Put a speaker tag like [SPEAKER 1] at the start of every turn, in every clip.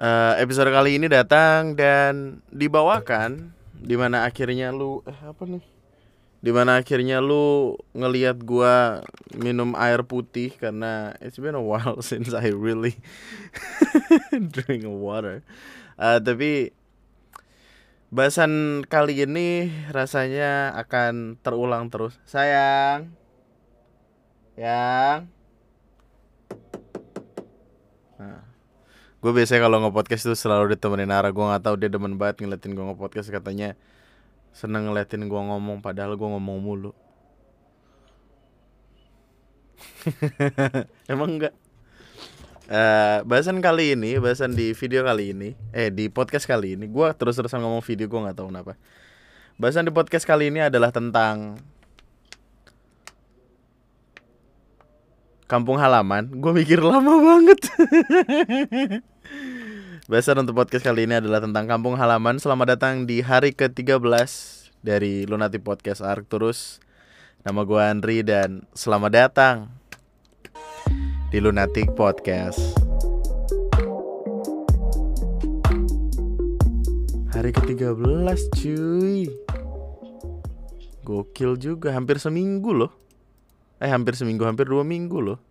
[SPEAKER 1] Eh, episode kali ini datang dan dibawakan di mana akhirnya lu eh apa nih? Di mana akhirnya lu ngelihat gua minum air putih karena it's been a while since I really drink water. Eh, tapi bahasan kali ini rasanya akan terulang terus. Sayang. Yang. Nah, gue biasanya kalau nge-podcast itu selalu ditemenin Nara gue nggak tahu dia demen banget ngeliatin gue nge-podcast katanya seneng ngeliatin gue ngomong padahal gue ngomong mulu. Emang enggak Eh, bahasan kali ini bahasan di video kali ini eh di podcast kali ini gue terus terusan ngomong video gue nggak tahu kenapa. Bahasan di podcast kali ini adalah tentang kampung halaman. Gue mikir lama banget Bahasan untuk podcast kali ini adalah tentang kampung halaman. Selamat datang di hari ke-13 dari Lunati Podcast Arcturus Nama gue Andri dan selamat datang di Lunatic Podcast. Hari ke-13 cuy. Gokil juga, hampir seminggu loh. Eh hampir seminggu, hampir dua minggu loh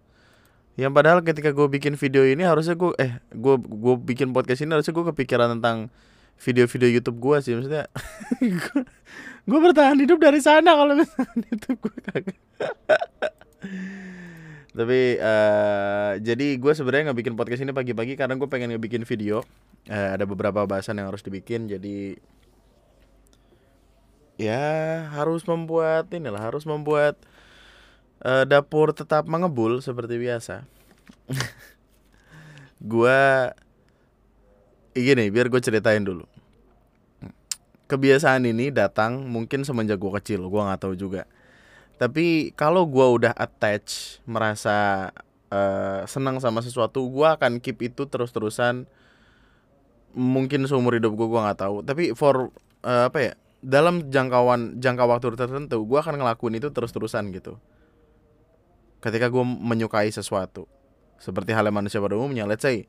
[SPEAKER 1] yang padahal ketika gue bikin video ini harusnya gue eh gue gue bikin podcast ini harusnya gue kepikiran tentang video-video YouTube gue sih maksudnya. Gue bertahan hidup dari sana kalau misalnya YouTube gue kagak. Tapi eh jadi gue sebenarnya nggak bikin podcast ini pagi-pagi karena gue pengen ngebikin video. Eh, ada beberapa bahasan yang harus dibikin jadi ya harus membuat inilah harus membuat eh, dapur tetap mengebul seperti biasa. gua gini, biar gue ceritain dulu. Kebiasaan ini datang mungkin semenjak gua kecil, gua nggak tahu juga. Tapi kalau gua udah attach, merasa eh, senang sama sesuatu, gua akan keep itu terus-terusan. Mungkin seumur hidup gua gua nggak tahu. Tapi for eh, apa ya? Dalam jangkauan jangka waktu tertentu, gua akan ngelakuin itu terus-terusan gitu ketika gue menyukai sesuatu seperti hal yang manusia pada umumnya let's say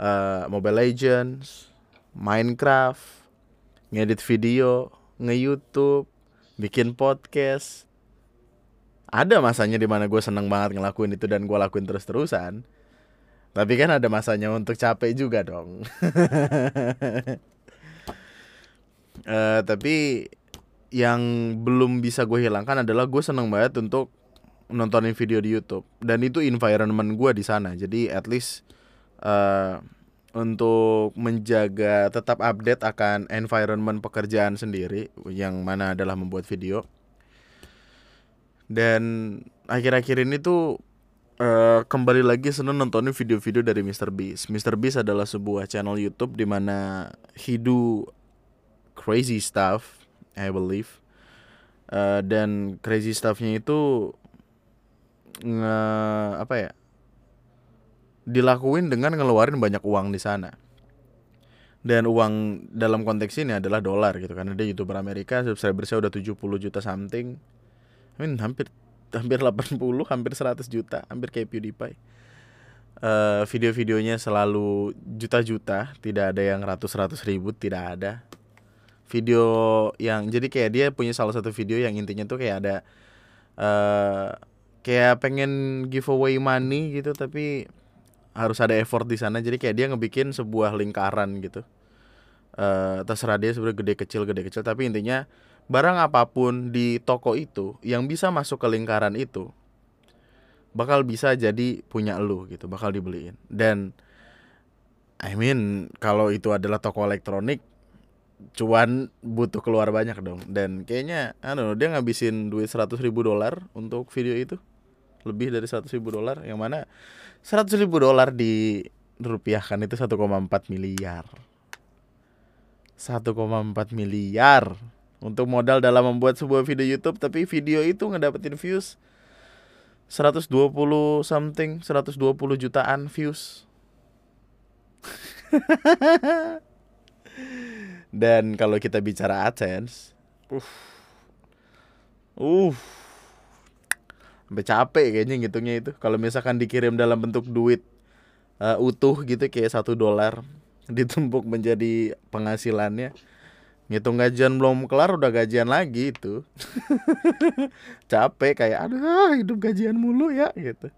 [SPEAKER 1] uh, Mobile Legends Minecraft ngedit video nge-youtube bikin podcast ada masanya di mana gue seneng banget ngelakuin itu dan gue lakuin terus-terusan. Tapi kan ada masanya untuk capek juga dong. Eh, tapi yang belum bisa gue hilangkan adalah gue seneng banget untuk nontonin video di YouTube dan itu environment gue di sana jadi at least eh untuk menjaga tetap update akan environment pekerjaan sendiri yang mana adalah membuat video dan akhir-akhir ini tuh eh, kembali lagi seneng nontonin video-video dari Mr. Beast. Mr. Beast adalah sebuah channel YouTube di mana he crazy stuff, I believe. Eh, dan crazy stuffnya itu nge apa ya dilakuin dengan ngeluarin banyak uang di sana. Dan uang dalam konteks ini adalah dolar gitu karena dia youtuber Amerika subscribersnya udah 70 juta something. I mean hampir hampir 80 hampir 100 juta hampir kayak PewDiePie. Eh, video-videonya selalu juta-juta tidak ada yang ratus-ratus ribu tidak ada. Video yang jadi kayak dia punya salah satu video yang intinya tuh kayak ada eh kayak pengen giveaway money gitu tapi harus ada effort di sana. Jadi kayak dia ngebikin sebuah lingkaran gitu. Eh terserah dia sebenarnya gede kecil gede kecil. Tapi intinya barang apa pun di toko itu yang bisa masuk ke lingkaran itu bakal bisa jadi punya lu gitu bakal dibeliin. Dan I mean kalau itu adalah toko elektronik cuan butuh keluar banyak dong. Dan kayaknya anu dia ngabisin duit 100 ribu dolar untuk video itu lebih dari 100 ribu dolar yang mana 100 ribu dolar di rupiahkan itu 1,4 miliar. 1,4 miliar untuk modal dalam membuat sebuah video YouTube tapi video itu ngedapetin views 120 something 120 jutaan views. Dan kalau kita bicara AdSense uh uh sampai capek kayaknya ngitungnya itu. Kalau misalkan dikirim dalam bentuk duit eh, utuh gitu kayak satu dolar ditumpuk menjadi penghasilannya ngitung gajian belum kelar udah gajian lagi itu. Capek kayak aduh hidup gajian mulu ya gitu.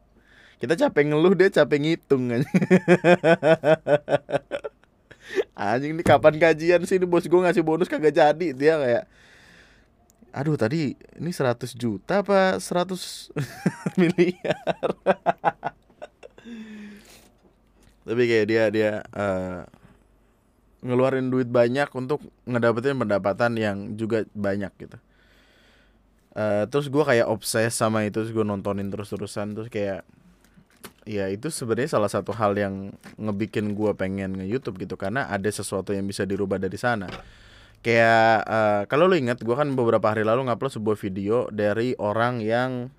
[SPEAKER 1] Kita capek ngeluh dia capek ngitung anjing ini kapan gajian sih? Ini bos gue ngasih bonus kagak jadi. Dia kayak aduh tadi ini 100 juta apa 100 miliar? Tapi kayak dia dia uh, ngeluarin duit banyak untuk ngedapetin pendapatan yang juga banyak gitu. Uh, terus gue kayak obses sama itu terus gue nontonin terus terusan terus kayak ya itu sebenarnya salah satu hal yang ngebikin gue pengen nge YouTube gitu karena ada sesuatu yang bisa dirubah dari sana kayak uh, kalau lo inget gue kan beberapa hari lalu ngupload sebuah video dari orang yang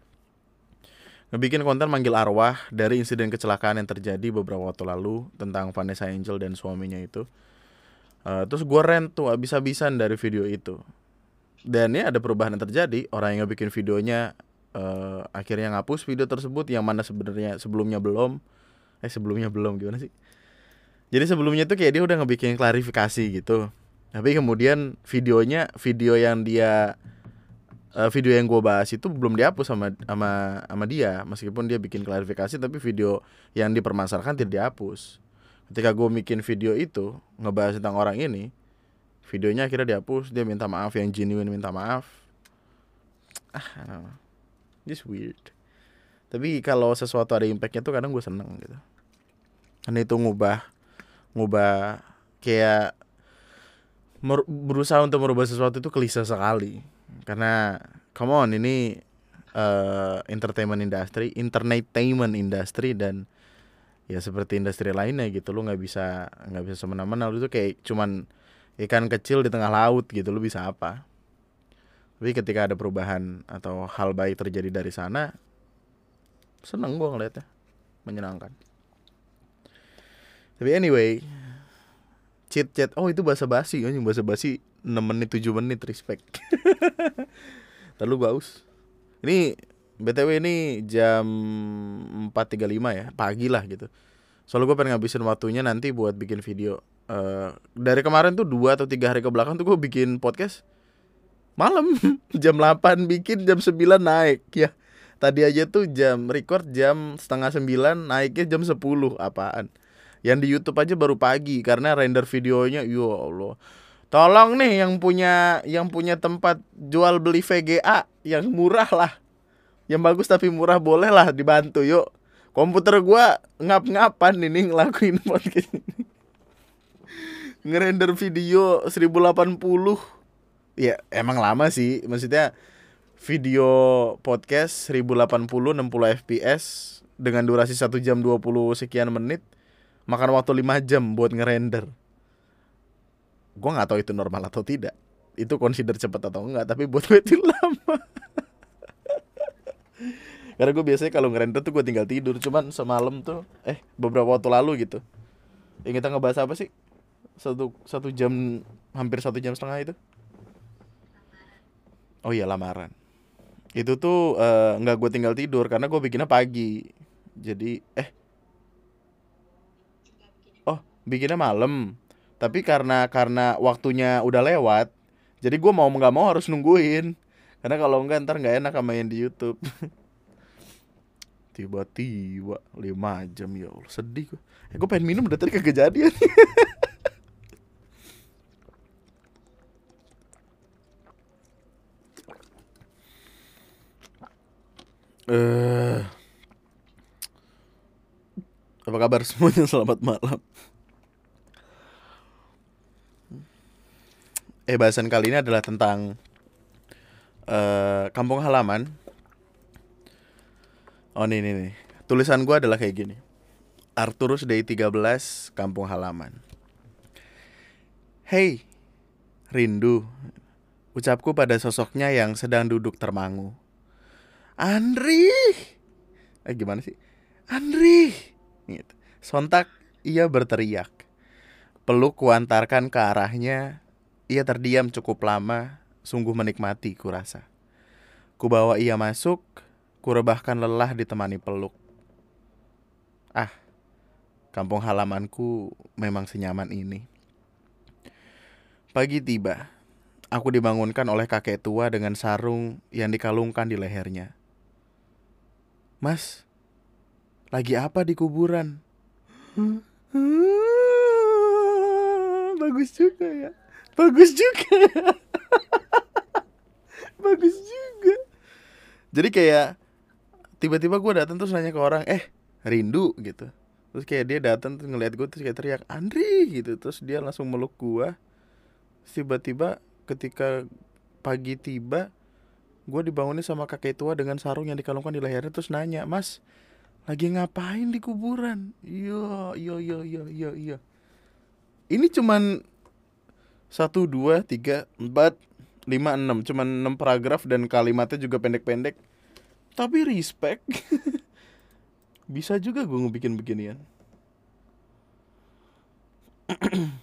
[SPEAKER 1] ngebikin konten manggil arwah dari insiden kecelakaan yang terjadi beberapa waktu lalu tentang Vanessa Angel dan suaminya itu Uh, terus gue rent tuh abis-abisan dari video itu. Dan ya ada perubahan yang terjadi. Orang yang bikin videonya uh, akhirnya ngapus video tersebut yang mana sebenarnya sebelumnya belum. Eh sebelumnya belum gimana sih? Jadi sebelumnya tuh kayak dia udah ngebikin klarifikasi gitu. Tapi kemudian videonya video yang dia uh, video yang gue bahas itu belum dihapus sama sama sama dia. Meskipun dia bikin klarifikasi tapi video yang dipermasalahkan tidak dihapus. Ketika gue bikin video itu ngebahas tentang orang ini videonya akhirnya dihapus. Dia minta maaf yang genuine minta maaf. Ah just weird. Tapi kalau sesuatu ada impactnya tuh kadang gue seneng gitu. Karena itu ngubah ngubah kayak berusaha untuk merubah sesuatu itu kelisa sekali. Karena come on ini uh, entertainment industry entertainment industry dan ya seperti industri lainnya gitu lu nggak bisa nggak bisa semena-mena. Lu tuh kayak cuman ikan kecil di tengah laut gitu lu bisa apa? Tapi ketika ada perubahan atau hal baik terjadi dari sana seneng gua ngeliatnya. Menyenangkan. Tapi anyway cheat chat oh itu bahasa basi oh bahasa basi 6 menit 7 menit respect terlalu bagus ini BTW ini jam 4.35 ya, pagi lah gitu. Soalnya gue pengen ngabisin waktunya nanti buat bikin video. Uh, dari kemarin tuh dua atau tiga hari ke belakang tuh gue bikin podcast malam jam 8 bikin jam 9 naik ya. Tadi aja tuh jam record jam setengah 9 naiknya jam 10 apaan. Yang di YouTube aja baru pagi karena render videonya ya Allah. Tolong nih yang punya yang punya tempat jual beli VGA yang murah lah. Yang bagus tapi murah boleh lah dibantu yuk. Komputer gua ngap-ngapan ini ngelakuin podcast ini ngerender video 1080 ya emang lama sih. Maksudnya video podcast 1080 60 fps dengan durasi 1 jam 20 sekian menit makan waktu 5 jam buat ngerender. Gua nggak tahu itu normal atau tidak. Itu consider cepat atau enggak tapi buat gue itu lama. Karena gue biasanya kalau ngerender tuh gue tinggal tidur cuman semalam tuh eh beberapa waktu lalu gitu. Yang kita ngebahas apa sih? Satu satu jam hampir satu jam setengah itu. Oh iya lamaran. Itu tuh eh, nggak uh, gue tinggal tidur karena gue bikinnya pagi. Jadi eh bikinnya malam. Tapi karena karena waktunya udah lewat jadi gue mau nggak mau harus nungguin. Karena kalau enggak ntar nggak enak yang di YouTube. Tiba-tiba lima jam ya Allah sedih gue eh, gue pengen minum udah tadi kejadian eh apa kabar semuanya? Selamat malam eh bahasan kali ini adalah tentang uh, kampung halaman Oh nih nih nih. Tulisan gue adalah kayak gini. Arturus Day 13 Kampung Halaman. Hey, rindu. Ucapku pada sosoknya yang sedang duduk termangu. Andri. Eh gimana sih? Andri. Gitu. Sontak ia berteriak. Peluk kuantarkan ke arahnya. Ia terdiam cukup lama, sungguh menikmati kurasa. Kubawa ia masuk, Kurebahkan lelah ditemani peluk. Ah, Kampung halamanku memang senyaman ini. Pagi tiba. Aku dibangunkan oleh kakek tua dengan sarung yang dikalungkan di lehernya. Mas, lagi apa di kuburan? Bagus juga ya. Bagus juga. Bagus juga. Jadi kayak tiba-tiba gue datang terus nanya ke orang, eh rindu gitu. Terus kayak dia datang terus ngeliat gue terus kayak teriak Andri gitu. Terus dia langsung meluk gue. Tiba-tiba ketika pagi tiba, gue dibangunin sama kakek tua dengan sarung yang dikalungkan di lehernya terus nanya, mas lagi ngapain di kuburan? Iya, iya, iya, iya, iya, iya. Ini cuman satu, dua, tiga, empat, lima, enam, cuman enam paragraf dan kalimatnya juga pendek-pendek. Tapi respect. Bisa juga gue ngebikin beginian.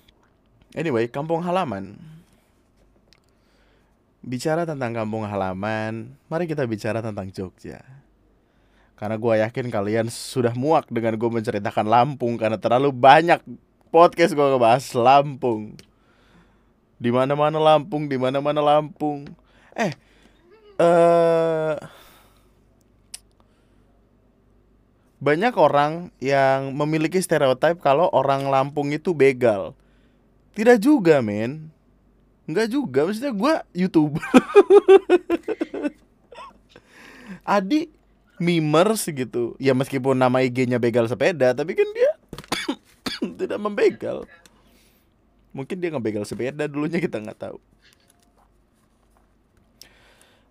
[SPEAKER 1] anyway, kampung halaman. Bicara tentang kampung halaman, mari kita bicara tentang Jogja. Karena gue yakin kalian sudah muak dengan gue menceritakan Lampung karena terlalu banyak podcast gue ngebahas Lampung. Di mana-mana Lampung, di mana-mana Lampung. Eh, eh banyak orang yang memiliki stereotip kalau orang Lampung itu begal. Tidak juga, men. Enggak juga, maksudnya gue youtuber. Adi mimers gitu. Ya meskipun nama IG-nya begal sepeda, tapi kan dia tidak membegal. Mungkin dia ngebegal sepeda dulunya kita nggak tahu.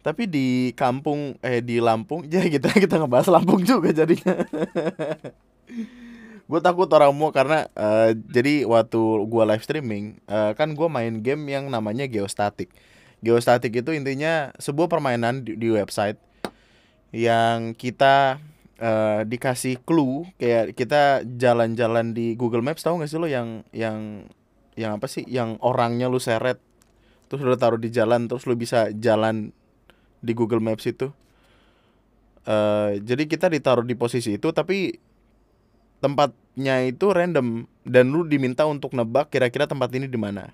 [SPEAKER 1] Tapi di kampung eh di Lampung, ya kita kita ngebahas Lampung juga jadinya. gue takut orang mau karena uh, jadi waktu gue live streaming uh, kan gue main game yang namanya geostatik. Geostatik itu intinya sebuah permainan di, di website yang kita uh, dikasih clue kayak kita jalan-jalan di Google Maps tahu gak sih lo yang yang yang apa sih yang orangnya lu seret terus lu taruh di jalan terus lu bisa jalan di Google Maps itu. Uh, jadi kita ditaruh di posisi itu tapi tempatnya itu random dan lu diminta untuk nebak kira-kira tempat ini di mana.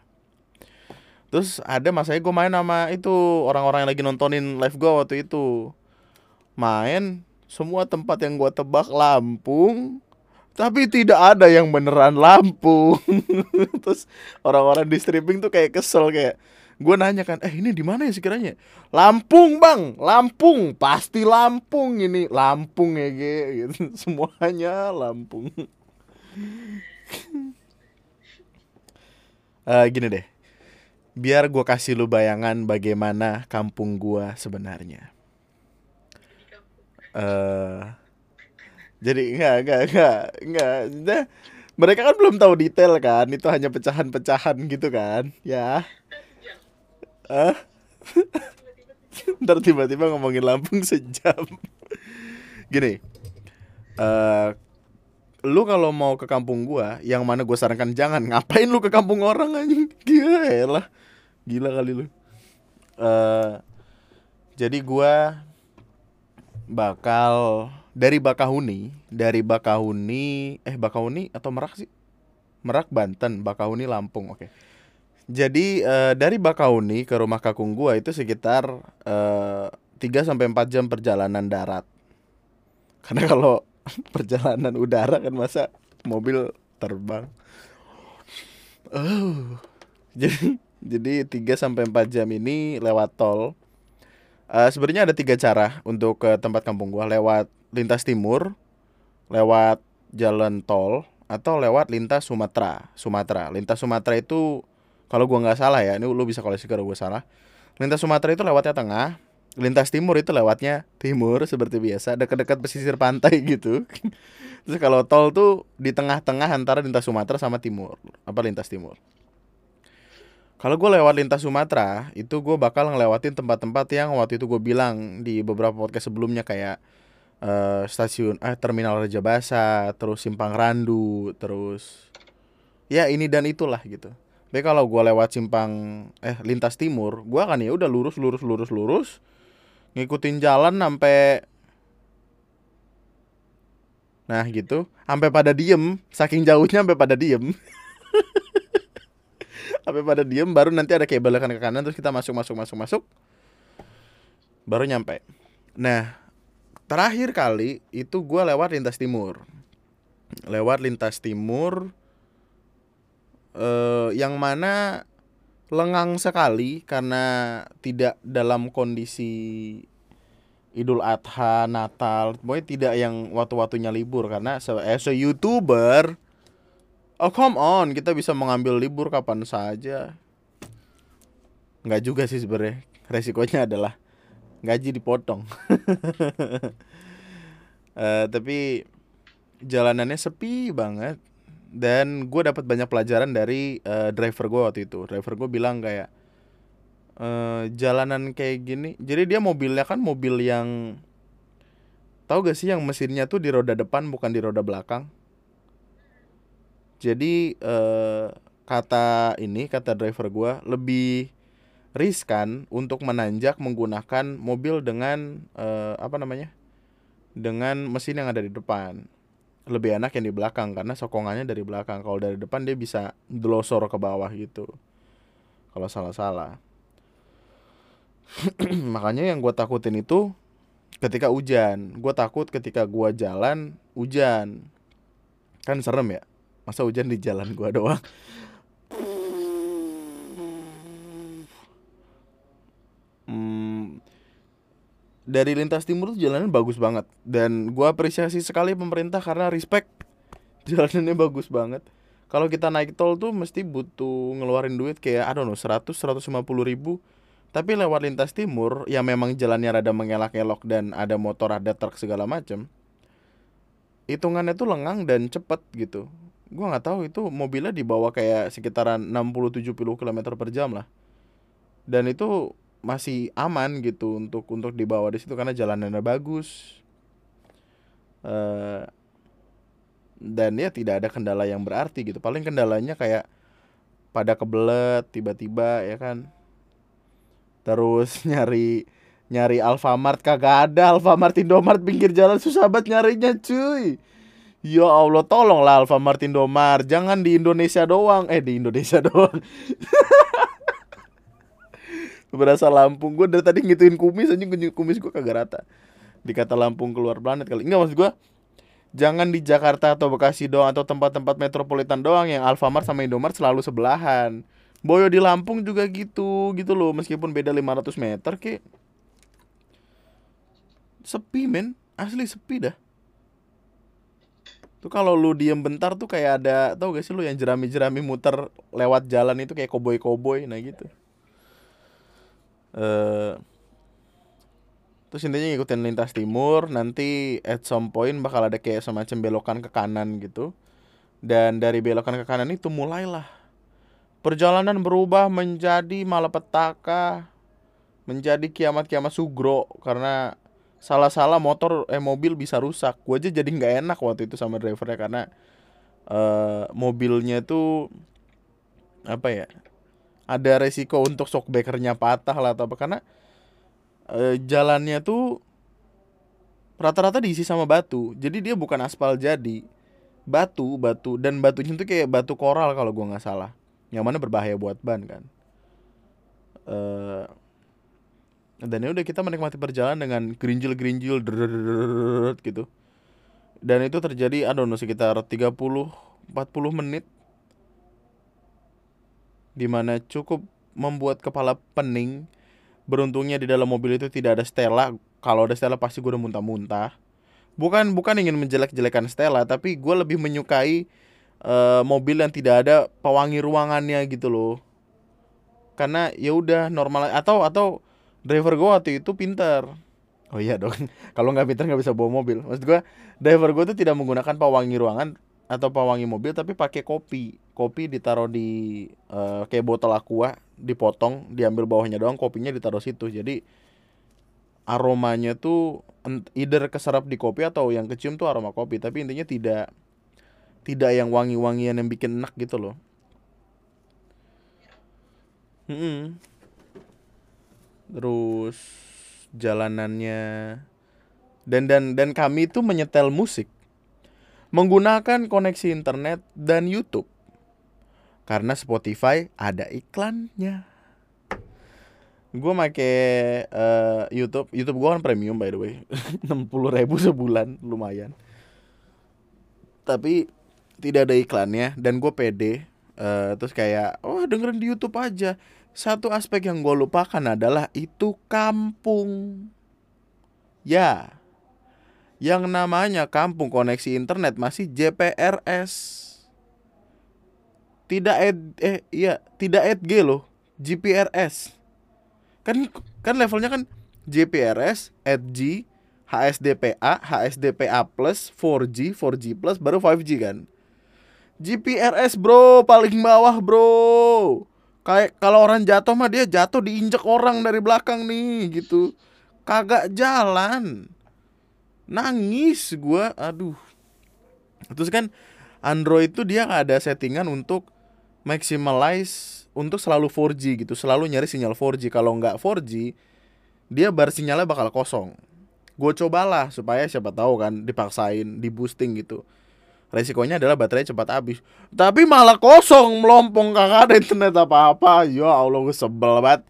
[SPEAKER 1] Terus ada masanya gue main sama itu orang-orang yang lagi nontonin live gue waktu itu main semua tempat yang gue tebak Lampung tapi tidak ada yang beneran Lampung terus orang-orang di streaming tuh kayak kesel kayak gue nanya kan eh ini di mana ya sekiranya? Lampung bang Lampung pasti Lampung ini Lampung ya gitu semuanya Lampung. Uh, gini deh biar gue kasih lu bayangan bagaimana kampung gue sebenarnya. Uh, jadi enggak enggak enggak enggak nah, mereka kan belum tahu detail kan itu hanya pecahan-pecahan gitu kan ya. Ah ntar tiba-tiba ngomongin Lampung sejam. Gini uh, lu kalau mau ke kampung gua yang mana gua sarankan jangan. Ngapain lu ke kampung orang anjing? Gila lah gila kali lu. Uh, jadi gua bakal dari Bakahuni dari Bakahuni eh Bakahuni atau Merak sih Merak Banten Bakahuni Lampung oke okay jadi uh, dari Bakauni ke rumah kakung gua itu sekitar uh, 3 sampai 4 jam perjalanan darat. Karena kalau perjalanan udara kan masa mobil terbang. Oh. Jadi jadi 3 sampai 4 jam ini lewat tol. Uh, sebenarnya ada tiga cara untuk ke tempat kampung gua lewat lintas timur, lewat jalan tol atau lewat lintas Sumatera. Sumatera. Lintas Sumatera itu kalau gua nggak salah ya, ini lu bisa koleksi kalau gua salah. Lintas Sumatera itu lewatnya tengah, lintas timur itu lewatnya timur seperti biasa, dekat-dekat pesisir pantai gitu. Terus kalau tol tuh di tengah-tengah antara lintas Sumatera sama timur, apa lintas timur. Kalau gue lewat lintas Sumatera, itu gue bakal ngelewatin tempat-tempat yang waktu itu gue bilang di beberapa podcast sebelumnya kayak uh, stasiun eh terminal Raja Basa, terus Simpang Randu, terus ya ini dan itulah gitu. Tapi kalau gue lewat simpang eh lintas timur, gue akan ya udah lurus lurus lurus lurus ngikutin jalan sampai Nah gitu, sampai pada diem, saking jauhnya sampai pada diem. sampai pada diem, baru nanti ada kayak balikan ke kanan terus kita masuk masuk masuk masuk, baru nyampe. Nah terakhir kali itu gue lewat lintas timur, lewat lintas timur, eh, yang mana lengang sekali karena tidak dalam kondisi Idul Adha, Natal, pokoknya tidak yang waktu-waktunya libur karena se as a YouTuber Oh come on, kita bisa mengambil libur kapan saja. Nggak juga sih sebenarnya. Resikonya adalah gaji dipotong. uh, tapi jalanannya sepi banget dan gue dapat banyak pelajaran dari uh, driver gue waktu itu. Driver gue bilang kayak uh, jalanan kayak gini jadi dia mobilnya kan mobil yang tahu gak sih yang mesinnya tuh di roda depan bukan di roda belakang jadi uh, kata ini kata driver gue lebih riskan untuk menanjak menggunakan mobil dengan uh, apa namanya dengan mesin yang ada di depan. Lebih enak yang di belakang karena sokongannya dari belakang. Kalau dari depan dia bisa delosor ke bawah gitu kalau salah-salah. Makanya yang gue takutin itu ketika hujan. Gue takut ketika gue jalan hujan. Kan serem ya masa hujan di jalan gue doang hmm, dari lintas timur tuh jalannya bagus banget dan gue apresiasi sekali pemerintah karena respect jalanannya bagus banget kalau kita naik tol tuh mesti butuh ngeluarin duit kayak I don't know 100 150 ribu tapi lewat lintas timur yang memang jalannya rada mengelak-elok dan ada motor, ada truk segala macem hitungannya tuh lengang dan cepet gitu. Gua nggak tahu itu mobilnya dibawa kayak sekitaran 60-70 km per jam lah. Dan itu masih aman gitu untuk untuk dibawa di situ karena jalanannya bagus. Uh, dan ya tidak ada kendala yang berarti gitu. Paling kendalanya kayak pada kebelet tiba-tiba ya kan. Terus nyari nyari Alfamart kagak ada Alfamart Indomart pinggir jalan susah banget nyarinya cuy. Ya Allah tolonglah Alfamart Indomart. Jangan di Indonesia doang. Eh di Indonesia doang Berasa Lampung. Gue dari tadi ngituin kumis aja kumis gue kagak rata. Dikata Lampung keluar planet kali. Enggak maksud gue Jangan di Jakarta atau Bekasi doang Atau tempat-tempat metropolitan doang Yang Alfamart sama Indomart selalu sebelahan. Boyo di Lampung juga gitu gitu loh. Meskipun beda 500 meter ke sepi men. Asli sepi dah. Tuh kalau lu diem bentar tuh kayak ada tau gak sih lu yang jerami-jerami muter lewat jalan itu kayak koboi-koboi nah gitu uh, terus intinya ngikutin lintas timur nanti at some point bakal ada kayak semacam belokan ke kanan gitu dan dari belokan ke kanan itu mulailah Perjalanan berubah menjadi malapetaka, menjadi kiamat-kiamat sugro karena salah-salah motor eh mobil bisa rusak. Gue aja jadi nggak enak waktu itu sama drivernya karena uh, mobilnya tuh apa ya? Ada resiko untuk shockbreakernya patah lah atau apa. Karena uh, jalannya tuh rata-rata diisi sama batu. Jadi dia bukan aspal jadi. Batu batu. Dan batunya tuh kayak batu koral kalau gue nggak salah. Yang mana berbahaya buat ban kan? Uh, dan ya udah kita menikmati perjalanan dengan gerinjil gerinjil gitu dan itu terjadi aduh sekitar 30 40 menit di mana cukup membuat kepala pening. Beruntungnya di dalam mobil itu tidak ada Stella. Kalau ada Stella pasti gue udah muntah-muntah. Bukan bukan ingin menjelek-jelekan Stella tapi gue lebih menyukai uh, mobil yang tidak ada pewangi ruangannya gitu loh. Karena ya udah normal atau atau driver gue waktu itu pintar. Oh iya dong kalau nggak pintar nggak bisa bawa mobil. Maksud gue driver gue tuh tidak menggunakan pewangi ruangan atau pewangi mobil tapi pakai kopi. Kopi ditaruh di uh, kayak botol aqua dipotong diambil bawahnya doang kopinya ditaruh situ. Jadi aromanya tuh either keserap di kopi atau yang kecium tuh aroma kopi. Tapi intinya tidak tidak yang wangi-wangian yang bikin enak gitu loh. Hmm. terus jalanannya. Dan dan dan kami itu menyetel musik menggunakan koneksi internet dan YouTube. Karena Spotify ada iklannya. Gue make uh, YouTube, YouTube gue kan premium by the way, 60 ribu sebulan, lumayan. Tapi tidak ada iklannya dan gue pede. Uh, terus kayak, oh dengerin di YouTube aja. Satu aspek yang gue lupakan adalah itu kampung. Ya, yang namanya kampung koneksi internet masih JPRS. Tidak ed eh iya, tidak EDG loh, GPRS kan kan levelnya kan JPRS, EDG, HSDPA, HSDPA plus, 4G, 4G plus, baru 5G kan. GPRS bro, paling bawah bro. Kayak kalau orang jatuh mah dia jatuh diinjek orang dari belakang nih gitu. Kagak jalan. Nangis gua, aduh. Terus kan Android itu dia ada settingan untuk maximize untuk selalu 4G gitu, selalu nyari sinyal 4G. Kalau nggak 4G, dia bar sinyalnya bakal kosong. Gue cobalah supaya siapa tahu kan dipaksain, di boosting gitu. Resikonya adalah baterai cepat habis. Tapi malah kosong, melompong kagak ada internet apa-apa. Ya Allah, gue sebel banget.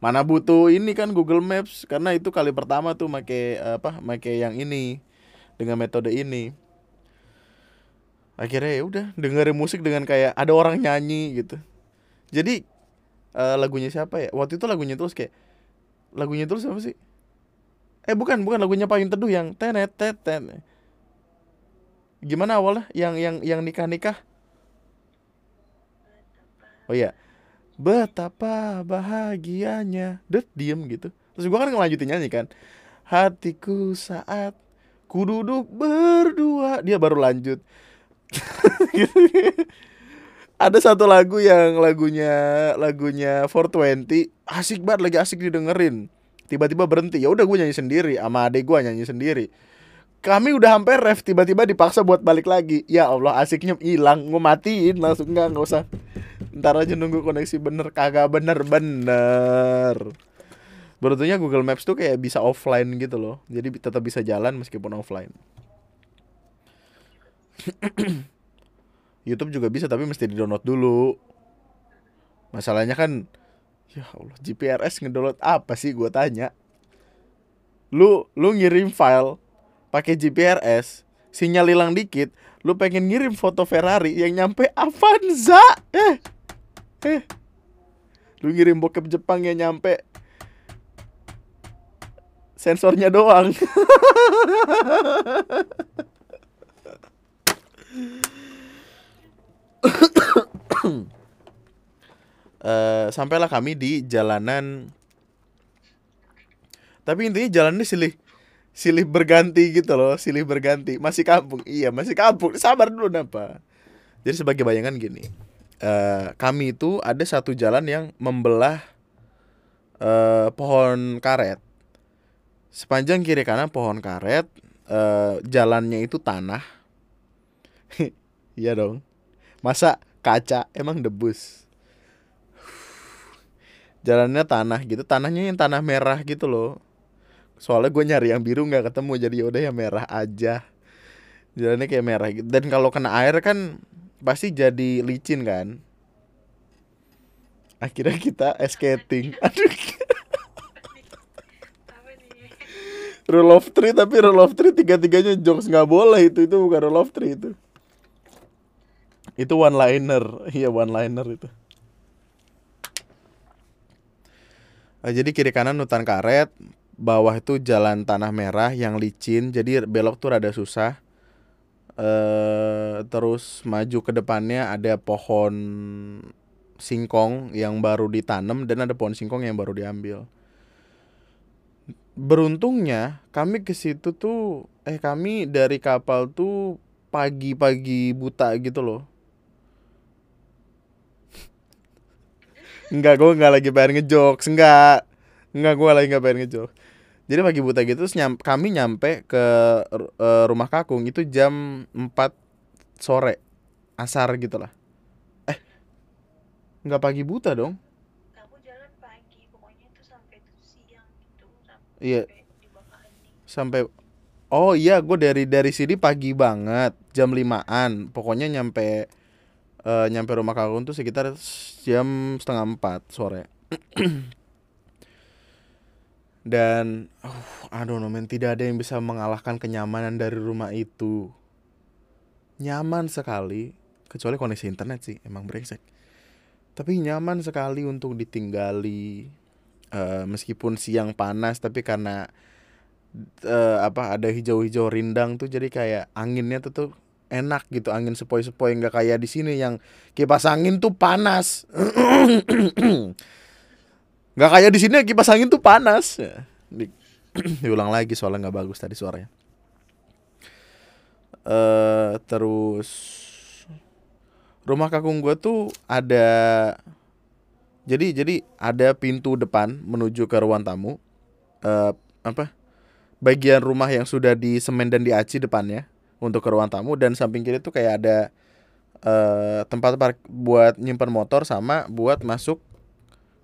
[SPEAKER 1] Mana butuh ini kan Google Maps karena itu kali pertama tuh make apa, make yang ini dengan metode ini. Akhirnya ya udah dengerin musik dengan kayak ada orang nyanyi gitu. Jadi uh, lagunya siapa ya? Waktu itu lagunya terus kayak lagunya terus apa sih? Eh bukan bukan lagunya payung teduh yang tenet tenet gimana awalnya? Yang yang yang nikah nikah oh iya betapa bahagianya. Det diem gitu. Terus gua kan ngelanjutin nyanyi kan. Hatiku saat ku duduk berdua. Dia baru lanjut. Ada satu lagu yang lagunya lagunya 420 asik banget lagi asik didengerin. Tiba-tiba berhenti. Ya udah gue nyanyi sendiri. Sama adek gue nyanyi sendiri kami udah hampir ref tiba-tiba dipaksa buat balik lagi. Ya Allah asiknya hilang gue matiin langsung. Nggak nggak usah. Ntar aja nunggu koneksi bener kagak bener bener beruntungnya Google Maps tuh kayak bisa offline gitu loh. Jadi tetap bisa jalan meskipun offline. YouTube juga bisa tapi mesti di-download dulu. Masalahnya kan ya Allah, GPRS ngedownload apa sih? Gue tanya. Lu lu ngirim file pakai GPRS, sinyal hilang dikit, lu pengen ngirim foto Ferrari yang nyampe Avanza. Eh. Eh. Lu ngirim bokep Jepang yang nyampe sensornya doang. uh, sampailah kami di jalanan tapi intinya jalannya silih silih berganti gitu loh silih berganti. Masih kampung. Iya masih kampung. Sabar dulu napa. Jadi sebagai bayangan gini uh, kami itu ada satu jalan yang membelah uh, pohon karet. Sepanjang kiri kanan pohon karet uh, jalannya itu tanah. Iya dong. Masa kaca emang debus? Jalannya tanah gitu. Tanahnya yang tanah merah gitu loh soalnya gue nyari yang biru nggak ketemu jadi yaudah yang merah aja. Jalannya kayak merah gitu. Dan kalau kena air kan pasti jadi licin kan. Akhirnya kita skating. Aduh. Rule of three tapi rule of three tiga tiganya jokes nggak boleh itu. Itu bukan rule of three itu. Itu one liner iya one liner itu. Nah, jadi kiri kanan hutan karet bawah itu jalan tanah merah yang licin jadi belok tuh rada susah eh terus maju ke depannya ada pohon singkong yang baru ditanam dan ada pohon singkong yang baru diambil beruntungnya kami ke situ tuh eh kami dari kapal tuh pagi-pagi buta gitu loh Enggak, gue enggak lagi pengen ngejokes, enggak. Enggak, gue lagi enggak pengen ngejokes. Jadi pagi buta gitu terus nyam, kami nyampe ke uh, rumah kakung itu jam 4 sore. Asar gitu lah. Eh. Enggak pagi buta dong.
[SPEAKER 2] Kamu jalan pagi, pokoknya itu sampai siang gitu, sampai
[SPEAKER 1] Iya. Sampai Oh iya, gue dari dari sini pagi banget. jam limaan pokoknya nyampe eh, nyampe rumah kakung tuh sekitar jam setengah empat sore dan uh, aduh no men tidak ada yang bisa mengalahkan kenyamanan dari rumah itu. Nyaman sekali kecuali koneksi internet sih emang brengsek. Tapi nyaman sekali untuk ditinggali Eh, meskipun siang panas tapi karena eh, apa ada hijau-hijau rindang tuh jadi kayak anginnya tuh tuh enak gitu angin sepoi-sepoi nggak kayak di sini yang kipas angin tuh panas nggak kayak di sini kipas angin tuh panas. Ya, di- diulang lagi soalnya nggak bagus tadi suaranya. Eh terus rumah kakung gue tuh ada jadi jadi ada pintu depan menuju ke ruang tamu. Eh apa? Bagian rumah yang sudah disemen dan diaci depannya untuk ke ruang tamu. Dan samping kiri tuh kayak ada eh tempat park buat nyimpan motor sama buat masuk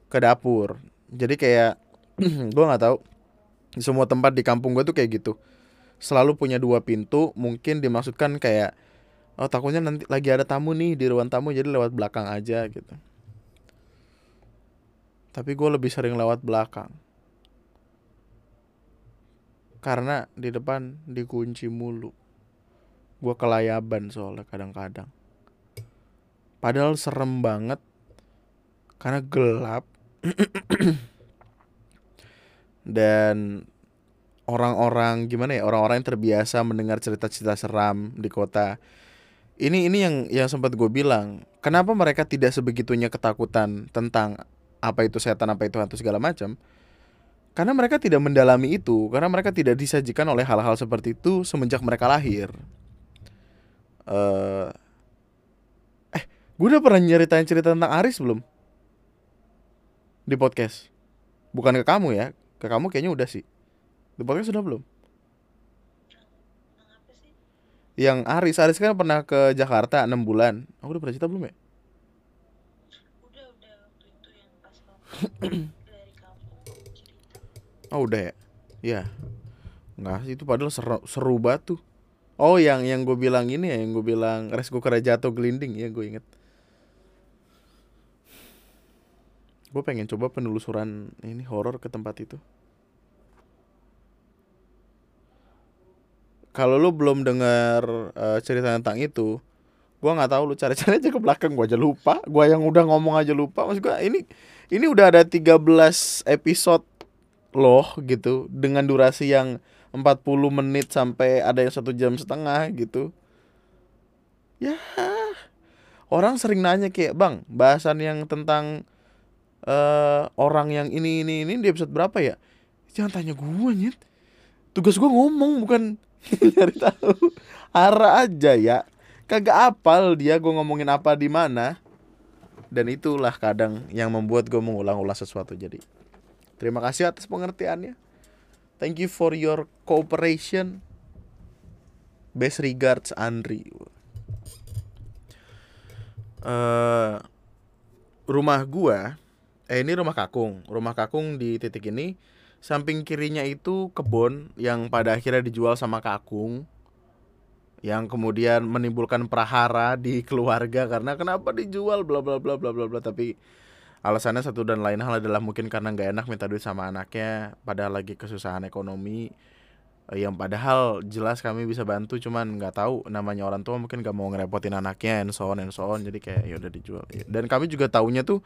[SPEAKER 1] ke dapur. Jadi kayak gua nggak tahu. Semua tempat di kampung gue tuh kayak gitu. Selalu punya dua pintu mungkin dimaksudkan kayak oh takutnya nanti lagi ada tamu nih di ruang tamu jadi lewat belakang aja gitu. Tapi gue lebih sering lewat belakang. Karena di depan dikunci mulu. Gue kelayaban soalnya kadang-kadang. Padahal serem banget karena gelap dan orang-orang gimana ya orang-orang yang terbiasa mendengar cerita-cerita seram di kota. Ini ini yang yang sempat gue bilang kenapa mereka tidak sebegitunya ketakutan tentang apa itu setan apa itu hantu segala macam? Karena mereka tidak mendalami itu karena mereka tidak disajikan oleh hal-hal seperti itu semenjak mereka lahir. Eh eh gue udah pernah nyeritain cerita tentang Aris belum di podcast bukan ke kamu ya ke kamu kayaknya udah sih di podcast sudah belum
[SPEAKER 2] Yang
[SPEAKER 1] Aris Aris kan pernah ke Jakarta enam bulan aku udah pernah cerita belum ya
[SPEAKER 2] Udah udah waktu itu yang pas kamu dari kampung cerita.
[SPEAKER 1] Oh udah ya? Iya. Enggak sih itu padahal seru, seru banget tuh. Oh yang yang gue bilang ini ya yang gue bilang resiko jatuh gelinding ya gue inget. Gue pengen coba penelusuran ini horor ke tempat itu. Kalau lu belum dengar eh, cerita tentang itu, gua nggak tahu lu cari-cari aja ke belakang gua aja lupa. Gua yang udah ngomong aja lupa. Maksud gua ini ini udah ada 13 episode loh gitu dengan durasi yang 40 menit sampai ada yang satu jam setengah gitu ya orang sering nanya kayak bang bahasan yang tentang eh orang yang ini ini ini di episode berapa ya jangan tanya gue nyet tugas gue ngomong bukan nyari tahu arah aja ya kagak apal dia gue ngomongin apa di mana dan itulah kadang yang membuat gue mengulang-ulang sesuatu jadi Terima kasih atas pengertiannya. Thank you for your cooperation. Best regards Andri. Eh rumah gua eh ini rumah kakung. Rumah kakung di titik ini samping kirinya itu kebun yang pada akhirnya dijual sama kakung yang kemudian menimbulkan prahara di keluarga karena kenapa dijual bla bla bla bla bla bla. Tapi alasannya satu dan lain hal adalah mungkin karena nggak enak minta duit sama anaknya padahal lagi kesusahan ekonomi. Eh, yang padahal jelas kami bisa bantu cuman nggak tahu namanya orang tua mungkin nggak mau ngerepotin anaknya and so on and so on. Jadi kayak ya udah dijual. Dan kami juga taunya tuh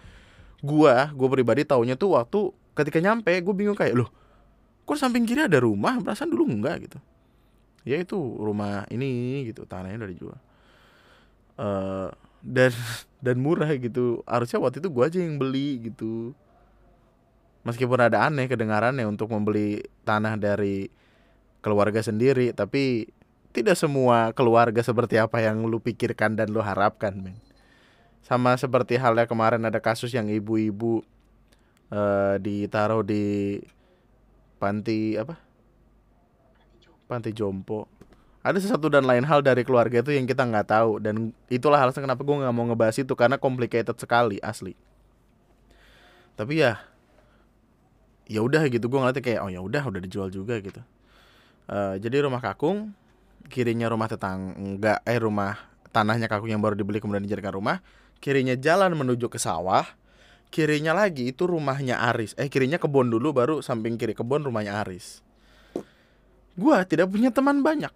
[SPEAKER 1] gua gua pribadi taunya tuh waktu ketika nyampe gue bingung kayak loh kok samping kiri ada rumah? Perasaan dulu enggak gitu. Ya itu rumah ini gitu tanahnya udah dijual. Eh dan dan murah gitu. Harusnya waktu itu gua aja yang beli gitu. Meskipun ada aneh kedengarannya untuk membeli tanah dari keluarga sendiri tapi tidak semua keluarga seperti apa yang lu pikirkan dan lu harapkan men sama seperti halnya kemarin ada kasus yang ibu-ibu eh, ditaruh di panti apa? Panti jompo. Ada sesuatu dan lain hal dari keluarga itu yang kita nggak tahu dan itulah alasan kenapa gue nggak mau ngebahas itu karena complicated sekali asli. Tapi ya ya udah gitu gue ngeliatnya kayak oh ya udah udah dijual juga gitu. Eh, jadi rumah kakung kirinya rumah tetangga eh rumah tanahnya kakung yang baru dibeli kemudian dijadikan rumah kirinya jalan menuju ke sawah kirinya lagi itu rumahnya Aris. Eh kirinya kebun dulu baru samping kiri kebun rumahnya Aris. Gua tidak punya teman banyak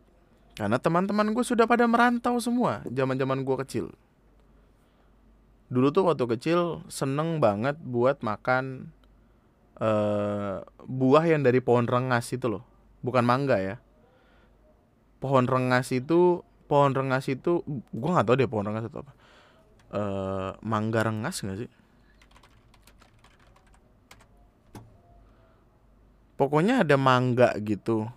[SPEAKER 1] karena teman-teman gue sudah pada merantau semua zaman-zaman gua kecil. Dulu tuh waktu kecil seneng banget buat makan eh buah yang dari pohon rengas itu loh. Bukan mangga ya. Pohon rengas itu pohon rengas itu gua nggak tahu deh pohon rengas itu apa eh mangga rengas nggak sih? Pokoknya ada mangga gitu.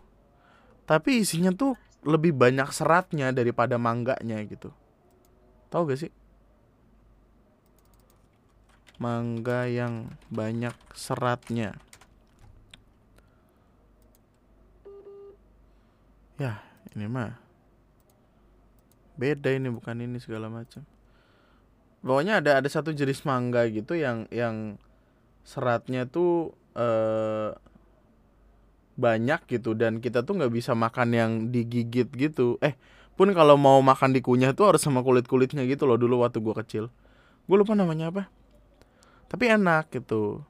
[SPEAKER 1] Tapi isinya tuh lebih banyak seratnya daripada mangganya gitu. Tahu gak sih? Mangga yang banyak seratnya. Ya ini mah beda ini bukan ini segala macam pokoknya ada ada satu jenis mangga gitu yang yang seratnya tuh eh banyak gitu dan kita tuh nggak bisa makan yang digigit gitu. Eh pun kalau mau makan dikunyah tuh harus sama kulit kulitnya gitu loh dulu waktu gua kecil. Gue lupa namanya apa. Tapi enak gitu.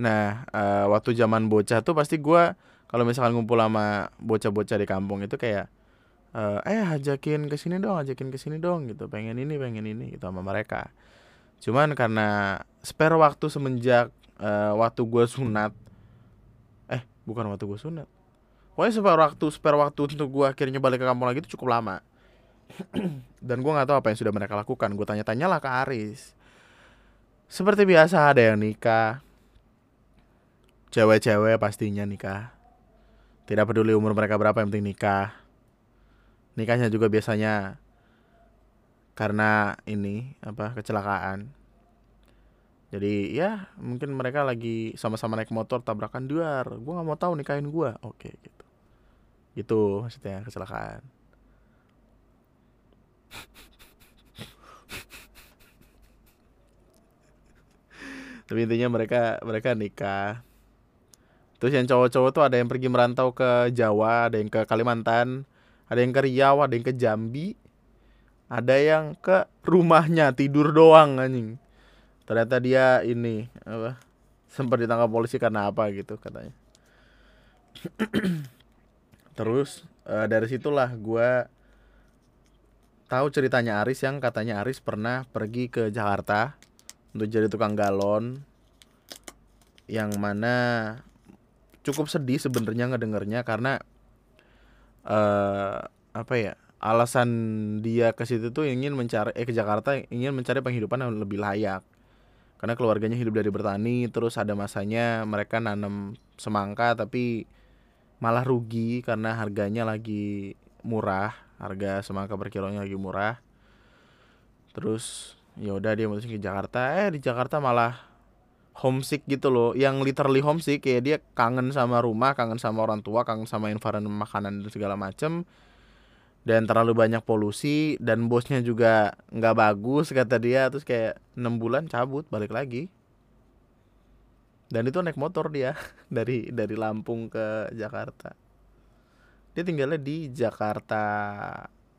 [SPEAKER 1] Nah eh, waktu zaman bocah tuh pasti gua kalau misalkan ngumpul sama bocah-bocah di kampung itu kayak eh eh ajakin ke sini dong ajakin ke sini dong gitu. Pengen ini pengen ini gitu sama mereka. Cuman karena spare waktu semenjak eh, waktu gue sunat eh bukan waktu gue sunat. Pokoknya spare waktu spare waktu untuk gue akhirnya balik ke kampung lagi itu cukup lama. Dan gue nggak tahu apa yang sudah mereka lakukan. Gue tanya-tanya lah ke Aris. Seperti biasa ada yang nikah. Cewek-cewek pastinya nikah. Tidak peduli umur mereka berapa yang penting nikah nikahnya juga biasanya karena ini apa kecelakaan. Jadi ya mungkin mereka lagi sama-sama naik motor tabrakan duar. Gue nggak mau tahu nikahin gue oke gitu. Gitu maksudnya kecelakaan. Tapi intinya mereka mereka nikah. Terus yang cowok-cowok tuh ada yang pergi merantau ke Jawa ada yang ke Kalimantan ada yang ke Riau ada yang ke Jambi ada yang ke rumahnya tidur doang anjing. Ternyata dia ini apa sempat ditangkap polisi karena apa gitu katanya. Terus eh, dari situlah gua tahu ceritanya Aris yang katanya Aris pernah pergi ke Jakarta untuk jadi tukang galon yang mana cukup sedih sebenarnya ngedengernya karena eh apa ya alasan dia ke situ tuh ingin mencari eh ke Jakarta ingin mencari penghidupan yang lebih layak. Karena keluarganya hidup dari bertani terus ada masanya mereka nanam semangka tapi malah rugi karena harganya lagi murah harga semangka per kilonya lagi murah. Terus ya udah dia mutusin ke Jakarta. Eh di Jakarta malah homesick gitu loh. Yang literally homesick kayak dia kangen sama rumah kangen sama orang tua kangen sama environment makanan dan segala macem. Dan terlalu banyak polusi dan bosnya juga nggak bagus kata dia. Terus kayak enam bulan cabut balik lagi. Dan itu naik motor dia dari dari Lampung ke Jakarta. Dia tinggalnya di Jakarta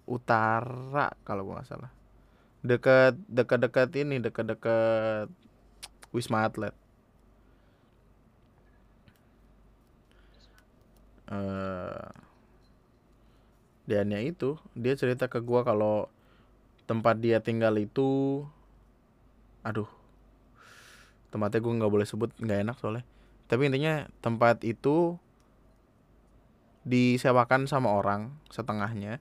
[SPEAKER 1] Utara kalau gua nggak salah. Deket deket-deket ini deket-deket Wisma Atlet. Eh dan ya itu dia cerita ke gua kalau tempat dia tinggal itu aduh tempatnya gua nggak boleh sebut nggak enak soalnya. Tapi intinya tempat itu disewakan sama orang setengahnya.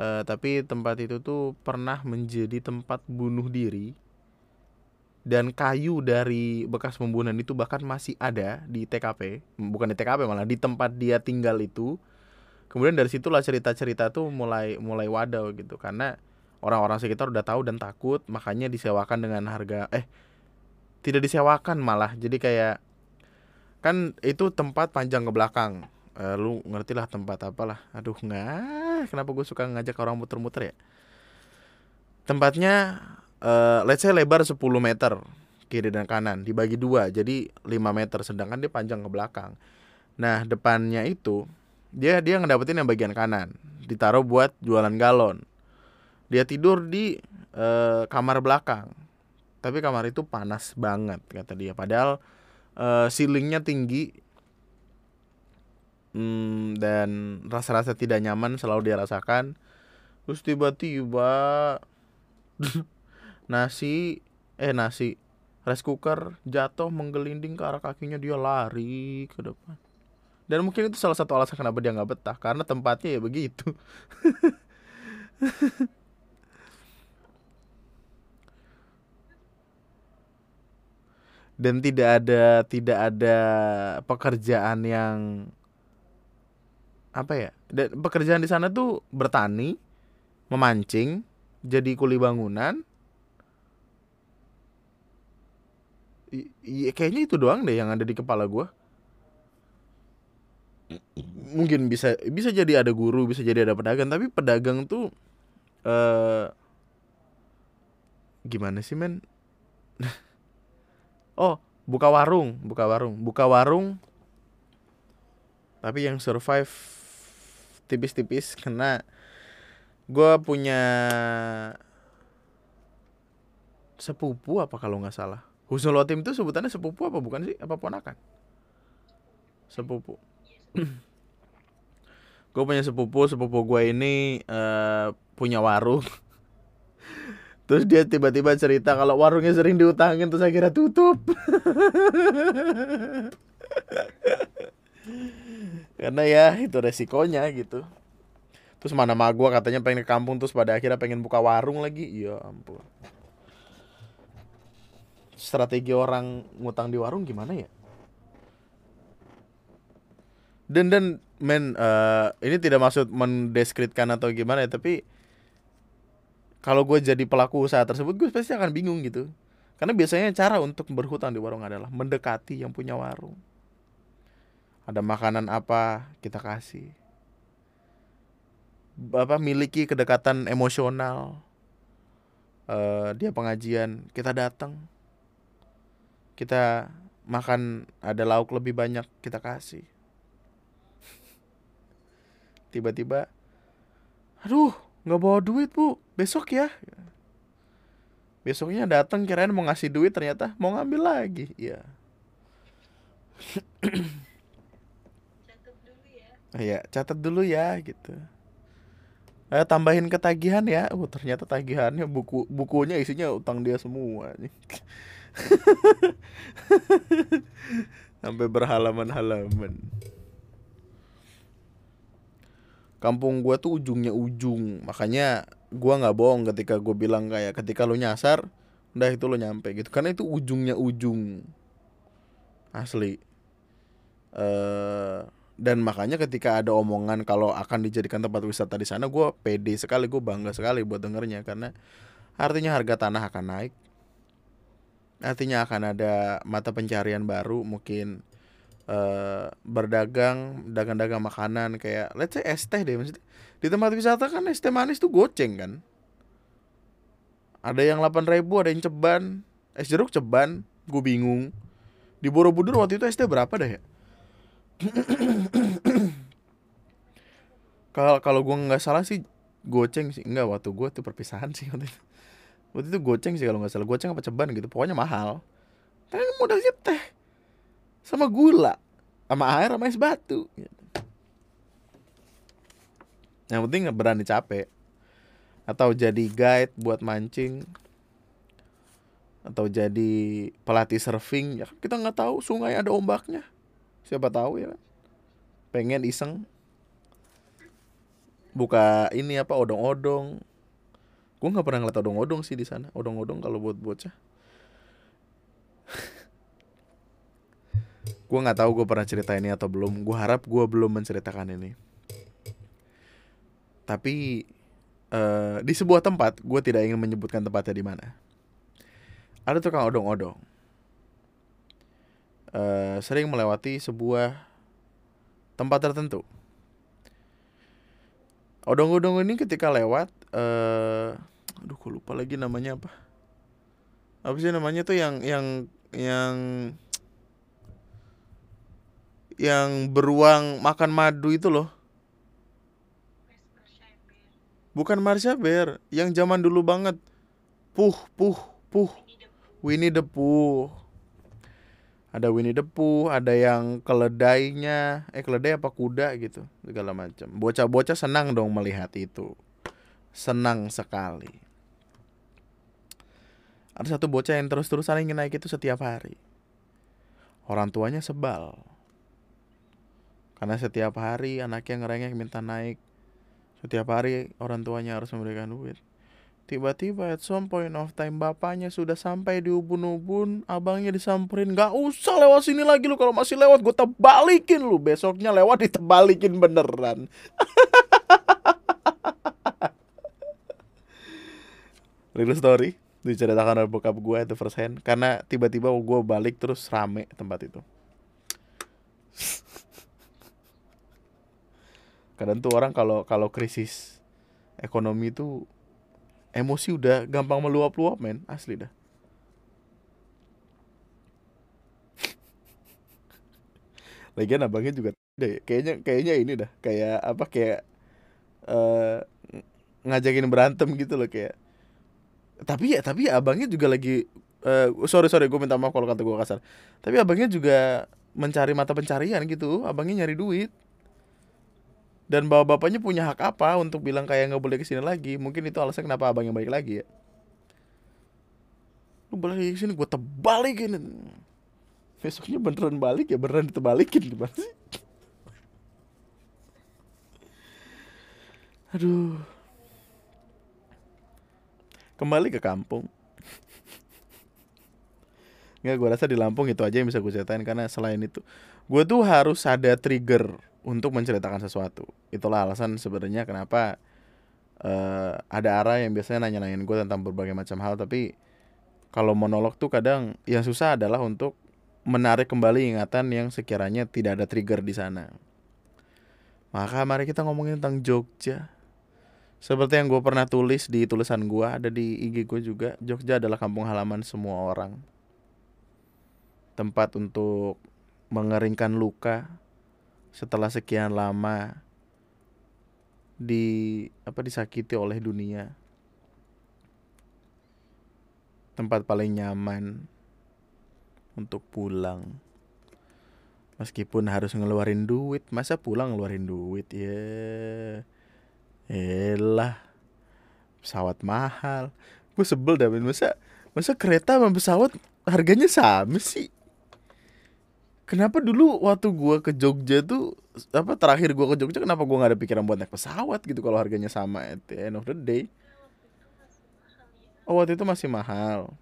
[SPEAKER 1] Eh, tapi tempat itu tuh pernah menjadi tempat bunuh diri dan kayu dari bekas pembunuhan itu bahkan masih ada di TKP bukan di TKP malah di tempat dia tinggal itu. Kemudian dari situlah cerita-cerita tuh mulai mulai wadaw gitu. Karena orang-orang sekitar udah tahu dan takut makanya disewakan dengan harga eh tidak disewakan malah. Jadi kayak kan itu tempat panjang ke belakang. Eh, lu ngerti lah tempat apalah. Aduh nggak kenapa gue suka ngajak orang muter-muter ya? Tempatnya eh let's say lebar 10 meter kiri dan kanan dibagi dua jadi 5 meter sedangkan dia panjang ke belakang. Nah depannya itu dia dia ngedapetin yang bagian kanan ditaruh buat jualan galon. Dia tidur di eh, kamar belakang tapi kamar itu panas banget kata dia. Padahal eh, ceilingnya tinggi Hmm, dan rasa-rasa tidak nyaman selalu dia rasakan. Terus tiba-tiba nasi eh nasi. Rice cooker jatuh menggelinding ke arah kakinya dia lari ke depan. Dan mungkin itu salah satu alasan kenapa dia nggak betah karena tempatnya ya begitu. Dan tidak ada tidak ada pekerjaan yang apa ya dan pekerjaan di sana tuh bertani memancing jadi kuli bangunan I- i- kayaknya itu doang deh yang ada di kepala gua. Mungkin bisa bisa jadi ada guru bisa jadi ada pedagang tapi pedagang tuh eh gimana sih men? Oh buka warung buka warung buka warung tapi yang survive tipis-tipis karena gue punya sepupu apa kalau nggak salah Husnul Khotim itu sebutannya sepupu apa bukan sih? Apa ponakan? Sepupu. Gue punya sepupu sepupu gue ini eh, punya warung. Terus dia tiba-tiba cerita kalau warungnya sering diutangin terus akhirnya tutup. Karena ya itu resikonya gitu. Terus mana ma gue katanya pengen ke kampung terus pada akhirnya pengen buka warung lagi. Iya ampun strategi orang ngutang di warung gimana ya? Dan dan men eh, ini tidak maksud mendeskripsikan atau gimana ya tapi kalau gue jadi pelaku usaha tersebut gue pasti akan bingung gitu. Karena biasanya cara untuk berhutang di warung adalah mendekati yang punya warung. Ada makanan apa kita kasih. Apa miliki kedekatan emosional. Eh dia pengajian kita datang kita makan ada lauk lebih banyak kita kasih. Tiba-tiba aduh nggak bawa duit bu. Besok ya. Besoknya datang kirain mau ngasih duit ternyata mau ngambil lagi. Ya
[SPEAKER 2] catat dulu ya.
[SPEAKER 1] Ya catat dulu ya gitu. Eh, tambahin ketagihan ya. Oh ternyata tagihannya buku bukunya isinya utang dia semua nih sampai berhalaman-halaman. Kampung gua tuh ujungnya ujung. Makanya gua nggak bohong ketika gue bilang kayak ketika lu nyasar udah itu lo nyampe gitu. Karena itu ujungnya ujung. Asli. Eh dan makanya ketika ada omongan kalau akan dijadikan tempat wisata di sana gue pede sekali gue bangga sekali buat dengernya. Karena artinya harga tanah akan naik artinya akan ada mata pencarian baru mungkin eh berdagang dagang-dagang makanan kayak let's say es teh deh maksudnya di tempat wisata kan es teh manis tuh goceng kan? Ada yang 8000 ada yang ceban. Es jeruk ceban gue bingung. Di Borobudur waktu itu es teh berapa dah ya? Kalau kalau gue nggak salah sih goceng sih. Enggak waktu gue tuh perpisahan sih waktu itu waktu itu goceng sih kalau nggak salah. Goceng apa ceban gitu. Pokoknya mahal. Tapi modalnya teh. Sama gula. Sama air sama es batu. Yang penting nggak berani capek. Atau jadi guide buat mancing. Atau jadi pelatih surfing. Ya kan kita nggak tahu. Sungai ada ombaknya. Siapa tahu ya kan. Pengen iseng. Buka ini apa odong-odong gue nggak pernah ngeliat odong-odong sih di sana. Odong-odong kalau buat bocah. Gue nggak tahu gue pernah cerita ini atau belum. Gue harap gue belum menceritakan ini. Tapi eh, di sebuah tempat gue tidak ingin menyebutkan tempatnya di mana. Ada tukang odong-odong. Eh, sering melewati sebuah tempat tertentu. Odong-odong ini ketika lewat eh aduh gue lupa lagi namanya apa? Apa sih namanya tuh yang yang yang yang beruang makan madu itu loh. Bukan Marsha Bear yang zaman dulu banget. Puh puh puh.
[SPEAKER 2] Winnie the Pooh.
[SPEAKER 1] Ada Winnie the Pooh ada yang keledainya. Eh keledai apa kuda gitu segala macam. Bocah-bocah senang dong melihat itu senang sekali. Ada satu bocah yang terus-terusan ingin naik itu setiap hari. Orang tuanya sebal. Karena setiap hari anaknya ngerengek minta naik. Setiap hari orang tuanya harus memberikan duit. Tiba-tiba at some point of time bapaknya sudah sampai di ubun-ubun, abangnya disamperin, gak usah lewat sini lagi lu kalau masih lewat gue tebalikin lu. Besoknya lewat ditebalikin beneran. Real story diceritakan oleh bokap gue itu first hand. Karena tiba-tiba gue balik terus rame tempat itu. Kadang tuh orang kalau kalau krisis ekonomi itu emosi udah gampang meluap-luap men. Asli dah. Lagian abangnya juga deh kayaknya kayaknya ini dah. Kayak apa kayak eh ngajakin berantem gitu loh kayak tapi ya tapi ya abangnya juga lagi eh sorry sorry gue minta maaf kalau kata gue kasar. Tapi abangnya juga mencari mata pencarian gitu abangnya nyari duit. Dan bapak bapaknya punya hak apa untuk bilang kayak nggak boleh ke sini lagi? Mungkin itu alasan kenapa abang yang balik lagi ya. Lu balik ke sini gue tebalikin. Besoknya beneran balik ya beneran ditebalikin gimana sih? Aduh kembali ke kampung Nggak, gue rasa di Lampung itu aja yang bisa gue ceritain karena selain itu gue tuh harus ada trigger untuk menceritakan sesuatu. Itulah alasan sebenarnya kenapa eh, ada arah yang biasanya nanya-nanyain gue tentang berbagai macam hal tapi kalau monolog tuh kadang yang susah adalah untuk menarik kembali ingatan yang sekiranya tidak ada trigger di sana. Maka mari kita ngomongin tentang Jogja. Seperti yang gue pernah tulis di tulisan gue ada di IG gue juga, Jogja adalah kampung halaman semua orang. Tempat untuk mengeringkan luka setelah sekian lama di apa disakiti oleh dunia. Tempat paling nyaman untuk pulang. Meskipun harus ngeluarin duit, masa pulang ngeluarin duit ya. Elah, pesawat mahal. Gue sebel dah, masa masa kereta sama pesawat harganya sama sih? Kenapa dulu waktu gua ke Jogja tuh apa terakhir gua ke Jogja kenapa gua nggak ada pikiran buat naik pesawat gitu kalau harganya sama at the end of the day. Oh waktu itu masih mahal.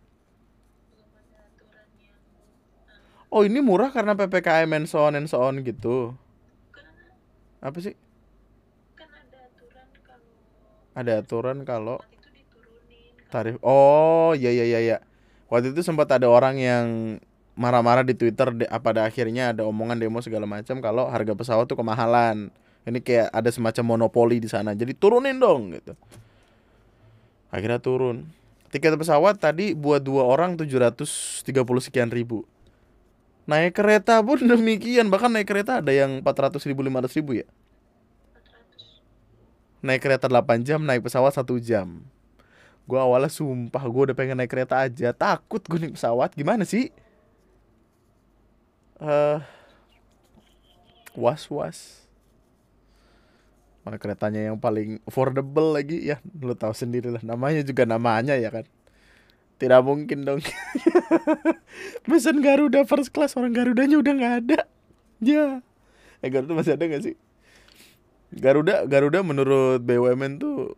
[SPEAKER 1] Oh ini murah karena PPKM and so on and so on gitu. Apa sih?
[SPEAKER 2] kan ada aturan kalau
[SPEAKER 1] Ada aturan kalau tarif. Oh iya iya iya iya. Waktu itu sempat ada orang yang marah-marah di Twitter de- pada akhirnya ada omongan demo segala macam kalau harga pesawat tuh kemahalan. Ini kayak ada semacam monopoli di sana. Jadi turunin dong gitu. Akhirnya turun. Tiket pesawat tadi buat dua orang 730 sekian ribu. Naik kereta pun demikian. Bahkan naik kereta ada yang 400 ribu 500 ribu ya.
[SPEAKER 2] 400
[SPEAKER 1] Naik kereta 8 jam, naik pesawat 1 jam. Gua awalnya sumpah gue udah pengen naik kereta aja. Takut gue naik pesawat. Gimana sih? Eh was-was. Mana keretanya yang paling affordable lagi ya. Lu tahu sendiri lah. Namanya juga namanya ya kan. Tidak mungkin dong. Pesan Garuda first class orang Garudanya udah nggak ada. Ya. Eh Garuda masih ada nggak sih? Garuda Garuda menurut BUMN tuh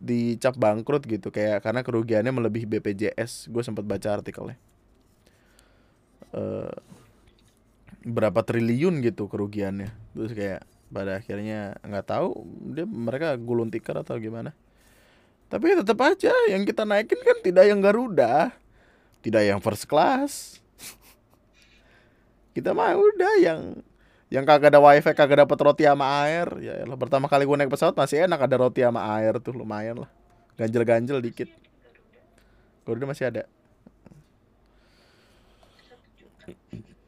[SPEAKER 1] dicap bangkrut gitu kayak karena kerugiannya melebihi BPJS. Gue sempat baca artikelnya. Eh berapa triliun gitu kerugiannya. Terus kayak pada akhirnya nggak tahu dia mereka gulung tikar atau gimana. Tapi tetap aja yang kita naikin kan tidak yang Garuda, tidak yang first class. Kita mah udah yang yang kagak ada wifi kagak dapat roti sama air. Ya elah, pertama kali gue naik pesawat masih enak ada roti sama air tuh lumayan lah. Ganjel-ganjel dikit.
[SPEAKER 2] Garuda
[SPEAKER 1] masih ada.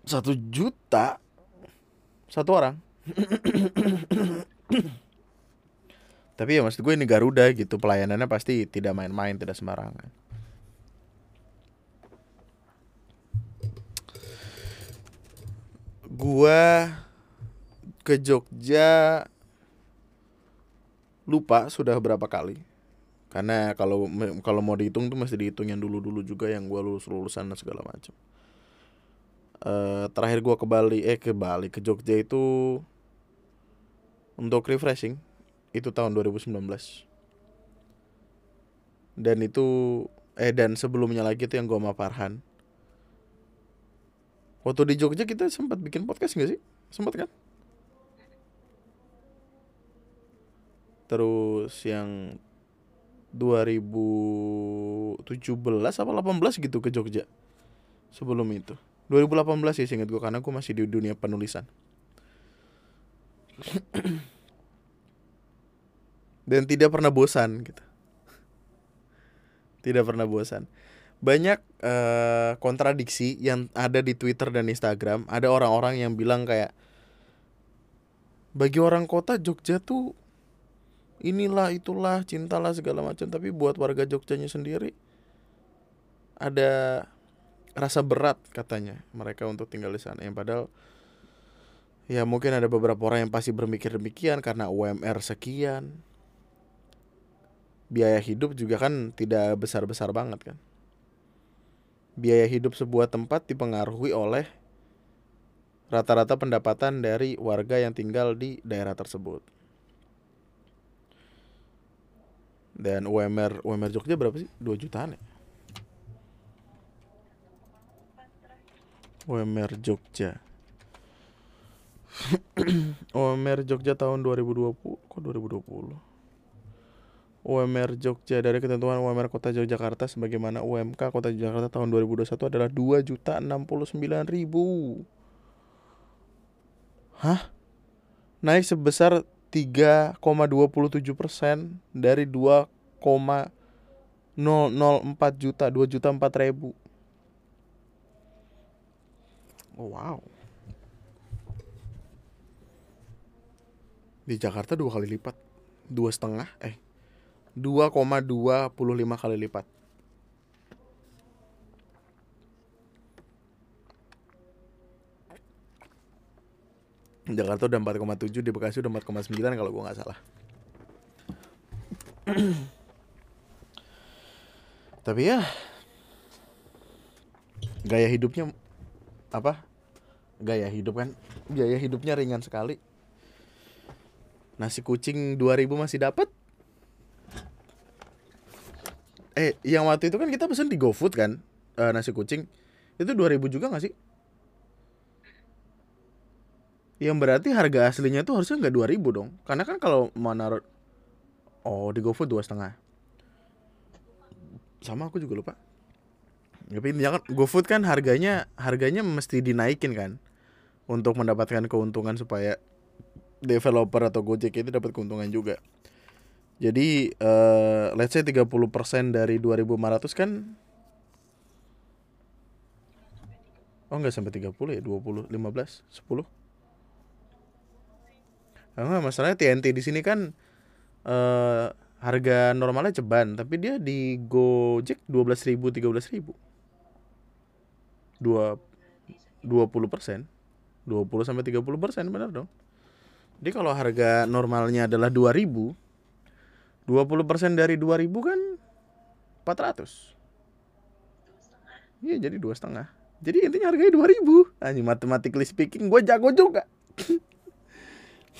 [SPEAKER 2] Satu
[SPEAKER 1] juta? Satu orang? Tapi ya maksud gue ini Garuda gitu pelayanannya pasti tidak main-main tidak sembarangan. Gua ke Jogja lupa sudah berapa kali. Karena kalau kalau mau dihitung tuh masih dihitung yang dulu-dulu juga yang gua lulus lulusan dan segala macam uh, terakhir gua ke Bali eh ke Bali ke Jogja itu untuk refreshing itu tahun 2019 dan itu eh dan sebelumnya lagi tuh yang gua sama Farhan. Waktu di Jogja kita sempat bikin podcast gak sih? Sempat kan terus yang 2017 apa 18 gitu ke Jogja. Sebelum itu. 2018 sih singkat gue karena gue masih di dunia penulisan. Dan tidak pernah bosan gitu. Tidak pernah bosan. Banyak uh, kontradiksi yang ada di Twitter dan Instagram. Ada orang-orang yang bilang kayak bagi orang kota Jogja tuh inilah itulah cintalah segala macam. Tapi buat warga Jogjanya sendiri ada rasa berat katanya mereka untuk tinggal di sana. Yang padahal ya mungkin ada beberapa orang yang pasti berpikir demikian karena UMR sekian. Biaya hidup juga kan tidak besar-besar banget kan? Biaya hidup sebuah tempat dipengaruhi oleh rata-rata pendapatan dari warga yang tinggal di daerah tersebut Dan UMR UMR Jogja berapa sih? 2 jutaan ya? UMR Jogja. UMR Jogja tahun 2020 kok 2020? UMR Jogja dari ketentuan UMR Kota Yogyakarta sebagaimana UMK Kota Yogyakarta tahun 2021 adalah 2 juta 69 ribu. Hah? Naik sebesar 3,27 persen dari 2,004 juta 2 juta 4 ribu. Oh, wow. Di Jakarta dua kali lipat dua setengah eh 2,25 kali lipat Jakarta udah 4,7 di Bekasi udah 4,9 kalau gue nggak salah. Tapi ya gaya hidupnya apa? Gaya hidup kan gaya hidupnya ringan sekali. Nasi kucing 2000 masih dapat eh yang waktu itu kan kita pesen di GoFood kan uh, nasi kucing. Itu 2000 juga gak sih yang berarti harga aslinya tuh harusnya nggak 2000 dong. Karena kan kalau mau oh di GoFood dua setengah. Sama aku juga lupa. Tapi intinya kan GoFood kan harganya harganya mesti dinaikin kan. Untuk mendapatkan keuntungan supaya developer atau Gojek itu dapat keuntungan juga. Jadi uh, let's say 30% dari 2500 kan Oh enggak sampai 30 ya 20 15 10 Enggak, masalahnya TNT di sini kan uh, harga normalnya ceban, tapi dia di Gojek dua belas ribu tiga belas ribu. Dua dua puluh persen. dua puluh sampai tiga puluh persen benar dong. Jadi kalau harga normalnya adalah dua ribu dua puluh persen dari dua ribu kan empat ratus. Iya jadi dua setengah. Jadi intinya harganya dua ribu. Anjing matematically speaking gue jago juga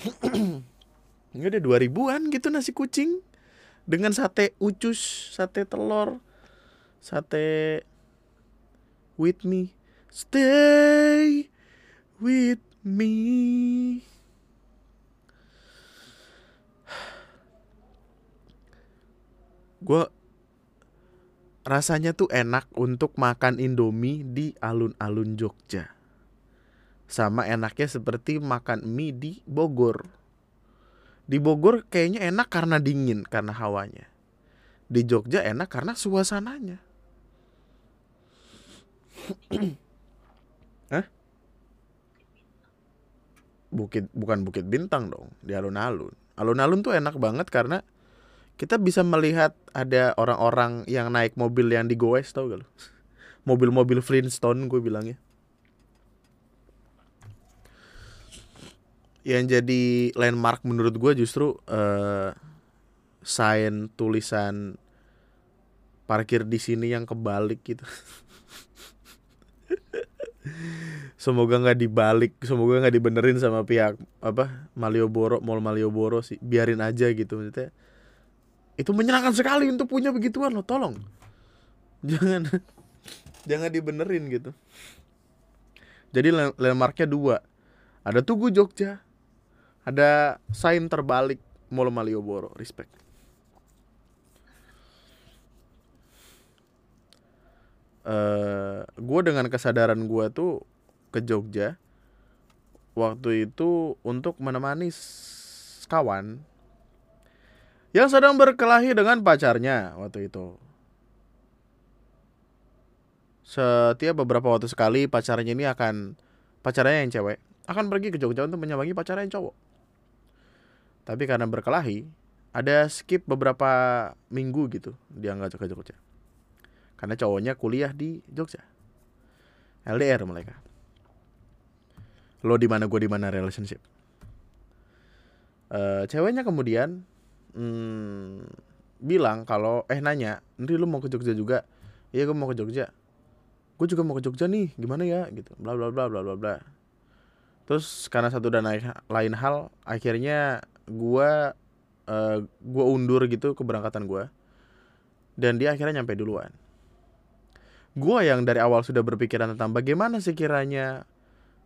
[SPEAKER 1] Ini ada dua ribuan gitu nasi kucing. Dengan sate ucus, sate telur, sate with me, stay with me. Gue rasanya tuh enak untuk makan Indomie di alun-alun Jogja sama enaknya seperti makan mie di Bogor. Di Bogor kayaknya enak karena dingin karena hawanya. Di Jogja enak karena suasananya. Hah? Bukit bukan Bukit Bintang dong, di alun-alun. alun-alun tuh enak banget karena kita bisa melihat ada orang-orang yang naik mobil yang digoes tau gak lu mobil-mobil Flintstone gue bilangnya yang jadi landmark menurut gue justru eh sign tulisan parkir di sini yang kebalik gitu. Semoga nggak dibalik semoga nggak dibenerin sama pihak apa Malioboro Mall Malioboro sih. Biarin aja gitu maksudnya. Itu menyenangkan sekali untuk punya begituan loh tolong. Jangan jangan dibenerin gitu. Jadi land- landmarknya dua. Ada Tugu Jogja ada sign terbalik Mall Malioboro respect eh gue dengan kesadaran gue tuh ke Jogja waktu itu untuk menemani kawan yang sedang berkelahi dengan pacarnya waktu itu. Setiap beberapa waktu sekali pacarnya ini akan pacarnya yang cewek akan pergi ke Jogja untuk menyambangi pacarnya yang cowok. Tapi karena berkelahi, ada skip beberapa minggu gitu dia nggak ke Jogja. Karena cowoknya kuliah di Jogja. LDR mereka. Lo di mana gue di mana relationship. Eh ceweknya kemudian hmm, bilang kalau eh nanya, nanti lu mau ke Jogja juga? Iya gue mau ke Jogja. Gue juga mau ke Jogja nih, gimana ya gitu. Bla bla bla bla bla bla. Terus karena satu dan lain hal, akhirnya gua eh gua undur gitu keberangkatan gua. Dan dia akhirnya nyampe duluan. Gua yang dari awal sudah berpikiran tentang bagaimana sih kiranya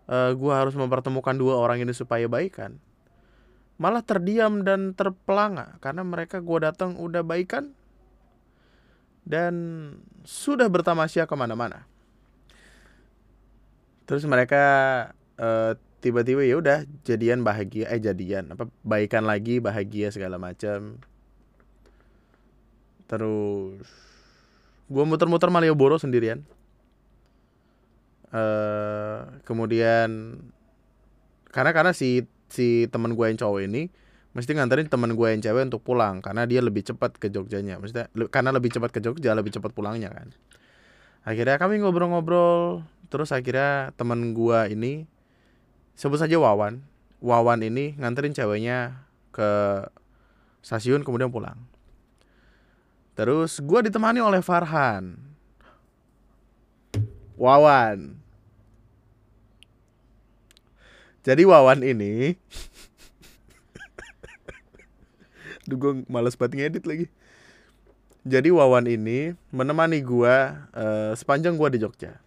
[SPEAKER 1] eh gua harus mempertemukan dua orang ini supaya baikan. Malah terdiam dan terpelanga karena mereka gua datang udah baikan dan sudah bertamasya ke mana-mana. Terus mereka eh, tiba-tiba ya udah jadian bahagia eh jadian apa baikan lagi bahagia segala macam. Terus gua muter-muter Malioboro sendirian. eh kemudian karena karena si si teman gue yang cowok ini mesti nganterin teman gue yang cewek untuk pulang karena dia lebih cepat ke Jogjanya maksudnya le- karena lebih cepat ke Jogja lebih cepat pulangnya kan akhirnya kami ngobrol-ngobrol terus akhirnya teman gue ini sebut saja Wawan. Wawan ini nganterin ceweknya ke stasiun kemudian pulang. Terus gue ditemani oleh Farhan. Wawan. Jadi Wawan ini Duh gue males banget ngedit lagi. Jadi Wawan ini menemani gua eh, sepanjang gua di Jogja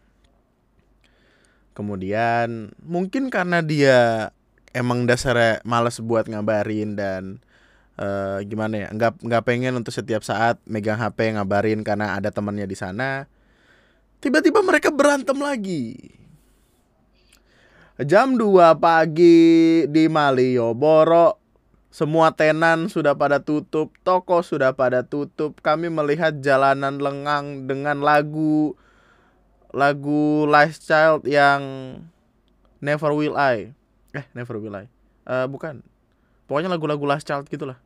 [SPEAKER 1] Kemudian mungkin karena dia emang dasarnya males buat ngabarin dan eh, gimana ya nggak nggak pengen untuk setiap saat megang HP ngabarin karena ada temannya di sana tiba-tiba mereka berantem lagi. Jam 2 pagi di Malioboro Semua tenan sudah pada tutup Toko sudah pada tutup Kami melihat jalanan lengang dengan lagu Lagu Last Child yang Never Will I. Eh Never Will I. Eh, Bukan. Pokoknya lagu-lagu Child gitulah.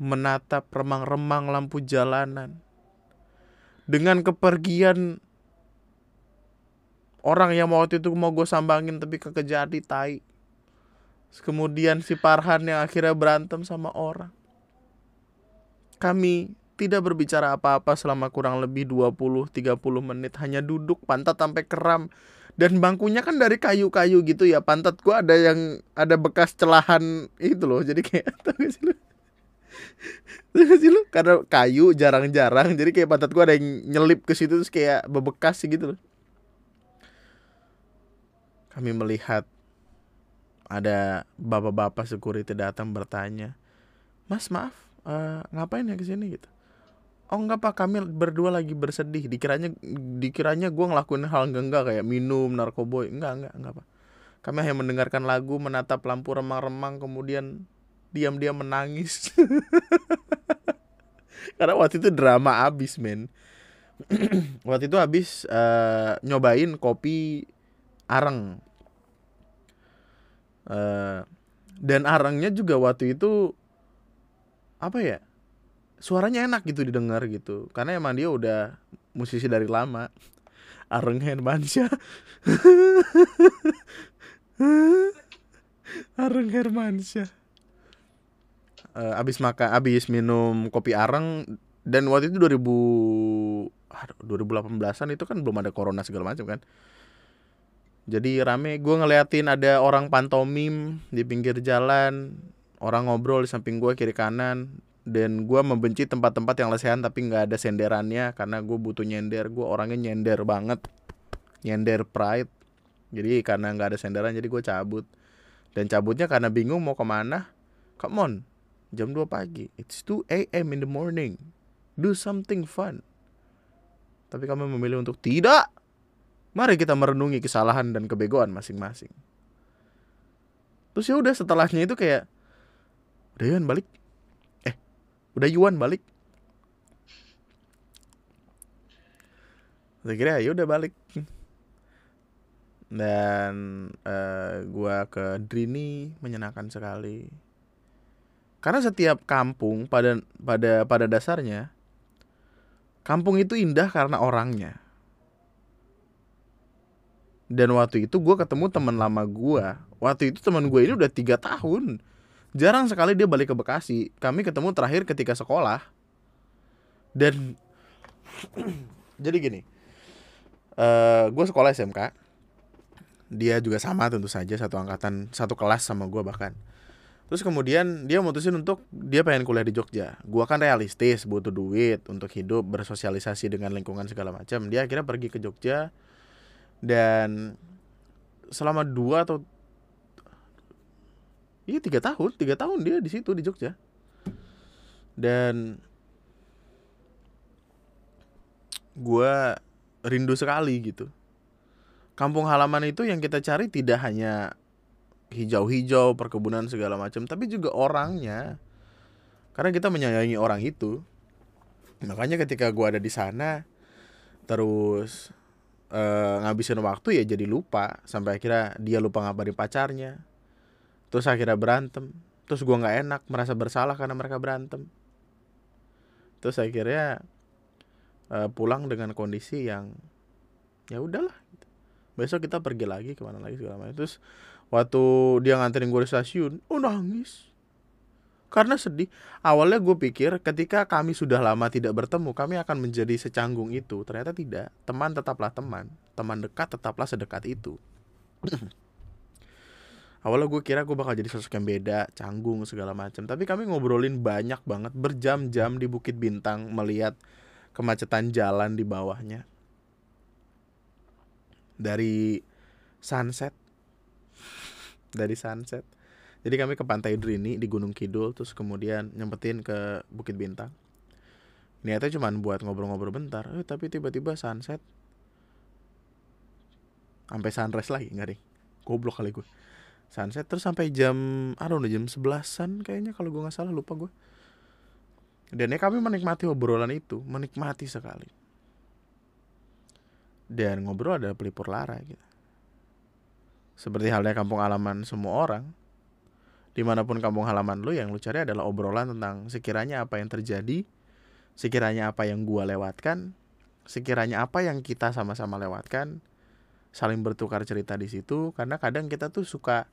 [SPEAKER 1] Menatap remang-remang lampu jalanan. Dengan kepergian orang yang waktu itu mau gue sambangin tapi kekejadi tai. Kemudian si Parhan yang akhirnya berantem sama orang. Kami tidak berbicara apa-apa selama kurang lebih 20-30 menit. Hanya duduk pantat sampai kram dan bangkunya kan dari kayu-kayu gitu ya. Pantat gua ada yang ada bekas celahan itu loh. Jadi kayak tau gak sih lu? Tau gak sih lu? Karena kayu jarang-jarang. Jadi kayak pantat gua ada yang nyelip ke situ terus kayak bebekas gitu loh. Kami melihat ada bapak-bapak security datang bertanya, Mas maaf, eh, ngapain ya ke sini gitu? Oh enggak pak, kami berdua lagi bersedih. Dikiranya dikiranya gue ngelakuin hal enggak enggak kayak minum narkoboy. Enggak enggak enggak pak. Kami hanya mendengarkan lagu, menatap lampu remang-remang, kemudian diam-diam menangis. Karena waktu itu drama abis men. waktu itu habis eh, nyobain kopi areng. Eh, dan arangnya juga waktu itu apa ya suaranya enak gitu didengar gitu. Karena emang dia udah musisi dari lama. Areng Hermansyah. Areng Hermansyah. Uh, abis makan abis minum kopi areng dan waktu itu 2000 aduh, 2018an itu kan belum ada corona segala macam kan. Jadi rame gue ngeliatin ada orang pantomim di pinggir jalan orang ngobrol di samping gue kiri kanan dan gue membenci tempat-tempat yang lesehan tapi nggak ada senderannya karena gue butuh nyender. Gue orangnya nyender banget. Nyender pride. Jadi karena nggak ada senderan jadi gue cabut. Dan cabutnya karena bingung mau ke mana. Come on jam 2 pagi. It's 2 a.m. in the morning. Do something fun. Tapi kami memilih untuk tidak. Mari kita merenungi kesalahan dan kebegoan masing-masing. Terus ya udah setelahnya itu kayak udah balik udah Yuan balik. Saya kira ya udah balik. Dan uh, gua ke Drini menyenangkan sekali. Karena setiap kampung pada pada pada dasarnya kampung itu indah karena orangnya. Dan waktu itu gue ketemu teman lama gue waktu itu teman gue ini udah tiga tahun jarang sekali dia balik ke Bekasi. Kami ketemu terakhir ketika sekolah. Dan jadi gini uh, gue sekolah SMK dia juga sama tentu saja satu angkatan satu kelas sama gue bahkan. Terus kemudian dia mutusin untuk dia pengen kuliah di Jogja. Gue kan realistis butuh duit untuk hidup bersosialisasi dengan lingkungan segala macam. Dia akhirnya pergi ke Jogja. Dan selama dua atau iya tiga tahun tiga tahun dia di situ di Jogja dan gue rindu sekali gitu kampung halaman itu yang kita cari tidak hanya hijau-hijau, perkebunan segala macam, tapi juga orangnya. Karena kita menyayangi orang itu. Makanya ketika gua ada di sana terus uh, ngabisin waktu ya jadi lupa sampai akhirnya dia lupa ngabarin pacarnya. Terus akhirnya berantem. Terus gua nggak enak, merasa bersalah karena mereka berantem. Terus akhirnya uh, pulang dengan kondisi yang ya udahlah. Besok kita pergi lagi ke mana lagi segala macam. Terus waktu dia nganterin gue di stasiun oh nangis. Karena sedih. Awalnya gue pikir ketika kami sudah lama tidak bertemu kami akan menjadi secanggung itu. Ternyata tidak. Teman tetaplah teman. Teman dekat tetaplah sedekat itu awalnya gue kira gue bakal jadi sosok yang beda canggung segala macam tapi kami ngobrolin banyak banget berjam-jam di Bukit Bintang melihat kemacetan jalan di bawahnya. Dari sunset. Dari sunset. Jadi kami ke pantai Drini di Gunung Kidul terus kemudian nyempetin ke Bukit Bintang. Niatnya cuma buat ngobrol-ngobrol bentar eh, tapi tiba-tiba sunset. Sampai sunrise lagi nggak deh goblok kali gue sunset terus sampai jam don't know, jam sebelasan kayaknya kalau gue nggak salah lupa gue dan ya kami menikmati obrolan itu menikmati sekali dan ngobrol ada pelipur lara gitu. Seperti halnya kampung halaman semua orang, di mana pun kampung halaman lu yang lu cari adalah obrolan tentang sekiranya apa yang terjadi, sekiranya apa yang gua lewatkan, sekiranya apa yang kita sama-sama lewatkan, saling bertukar cerita di situ karena kadang kita tuh suka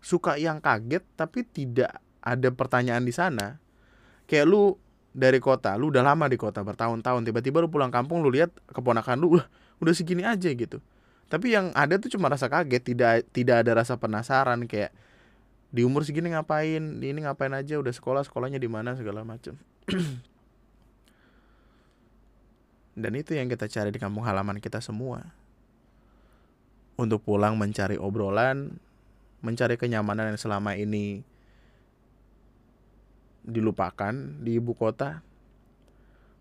[SPEAKER 1] suka yang kaget tapi tidak ada pertanyaan di sana. Kayak lu dari kota, lu udah lama di kota bertahun-tahun, tiba-tiba lu pulang kampung lu lihat keponakan lu udah segini aja gitu. Tapi yang ada tuh cuma rasa kaget, tidak tidak ada rasa penasaran kayak di umur segini ngapain, ini ngapain aja, udah sekolah sekolahnya di mana segala macam. Dan itu yang kita cari di kampung halaman kita semua. Untuk pulang mencari obrolan, mencari kenyamanan yang selama ini dilupakan di ibu kota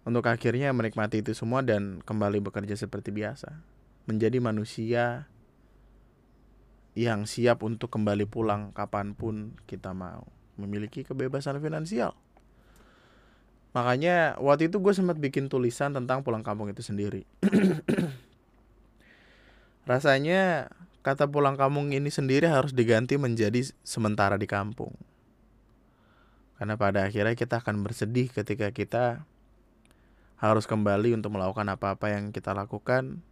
[SPEAKER 1] untuk akhirnya menikmati itu semua dan kembali bekerja seperti biasa. Menjadi manusia yang siap untuk kembali pulang kapan pun kita mau. Memiliki kebebasan finansial. Makanya waktu itu gue sempat bikin tulisan tentang pulang kampung itu sendiri. Rasanya kata pulang kampung ini sendiri harus diganti menjadi sementara di kampung. Karena pada akhirnya kita akan bersedih ketika kita harus kembali untuk melakukan apa-apa yang kita lakukan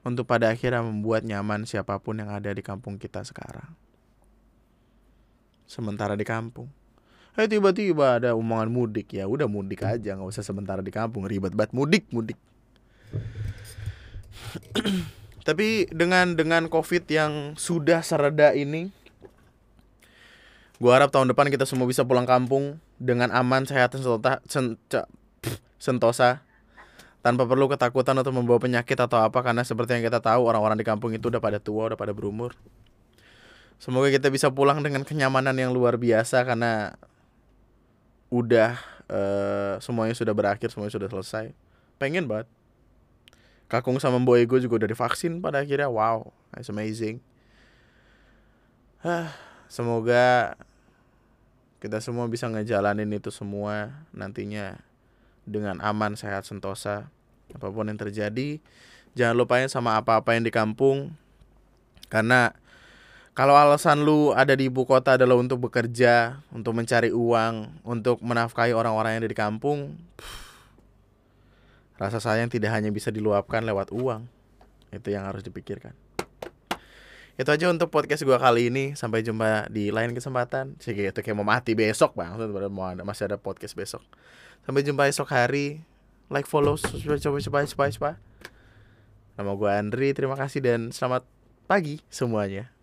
[SPEAKER 1] untuk pada akhirnya membuat nyaman siapa pun yang ada di kampung kita sekarang. Sementara di kampung. Eh tiba-tiba ada omongan mudik ya udah mudik aja nggak usah sementara di kampung ribet banget mudik mudik. Tapi dengan dengan covid yang sudah sereda ini, gua harap tahun depan kita semua bisa pulang kampung dengan aman, sehat, sentosa, sentosa tanpa perlu ketakutan atau membawa penyakit atau apa karena seperti yang kita tahu orang-orang di kampung itu udah pada tua, udah pada berumur. Semoga kita bisa pulang dengan kenyamanan yang luar biasa karena udah eh, semuanya sudah berakhir, semuanya sudah selesai. Pengen banget. Kakung sama Boy gue juga udah divaksin pada akhirnya. Wow, that's amazing. Hah, semoga kita semua bisa ngejalanin itu semua nantinya dengan aman, sehat, sentosa. Apa pun yang terjadi, jangan lupain sama apa-apa yang di kampung. Karena kalau alasan lu ada di ibu kota adalah untuk bekerja, untuk mencari uang, untuk menafkahi orang-orang yang ada di kampung, pff, rasa sayang tidak hanya bisa diluapkan lewat uang. Itu yang harus dipikirkan. Itu aja untuk podcast gua kali ini. Sampai jumpa di lain kesempatan. Sih itu kayak mau mati besok bang. Mau masih ada podcast besok. Sampai jumpa esok hari. Like, follow, subscribe, coba, coba, coba, coba. Nama gua Andri. Terima kasih dan selamat pagi semuanya.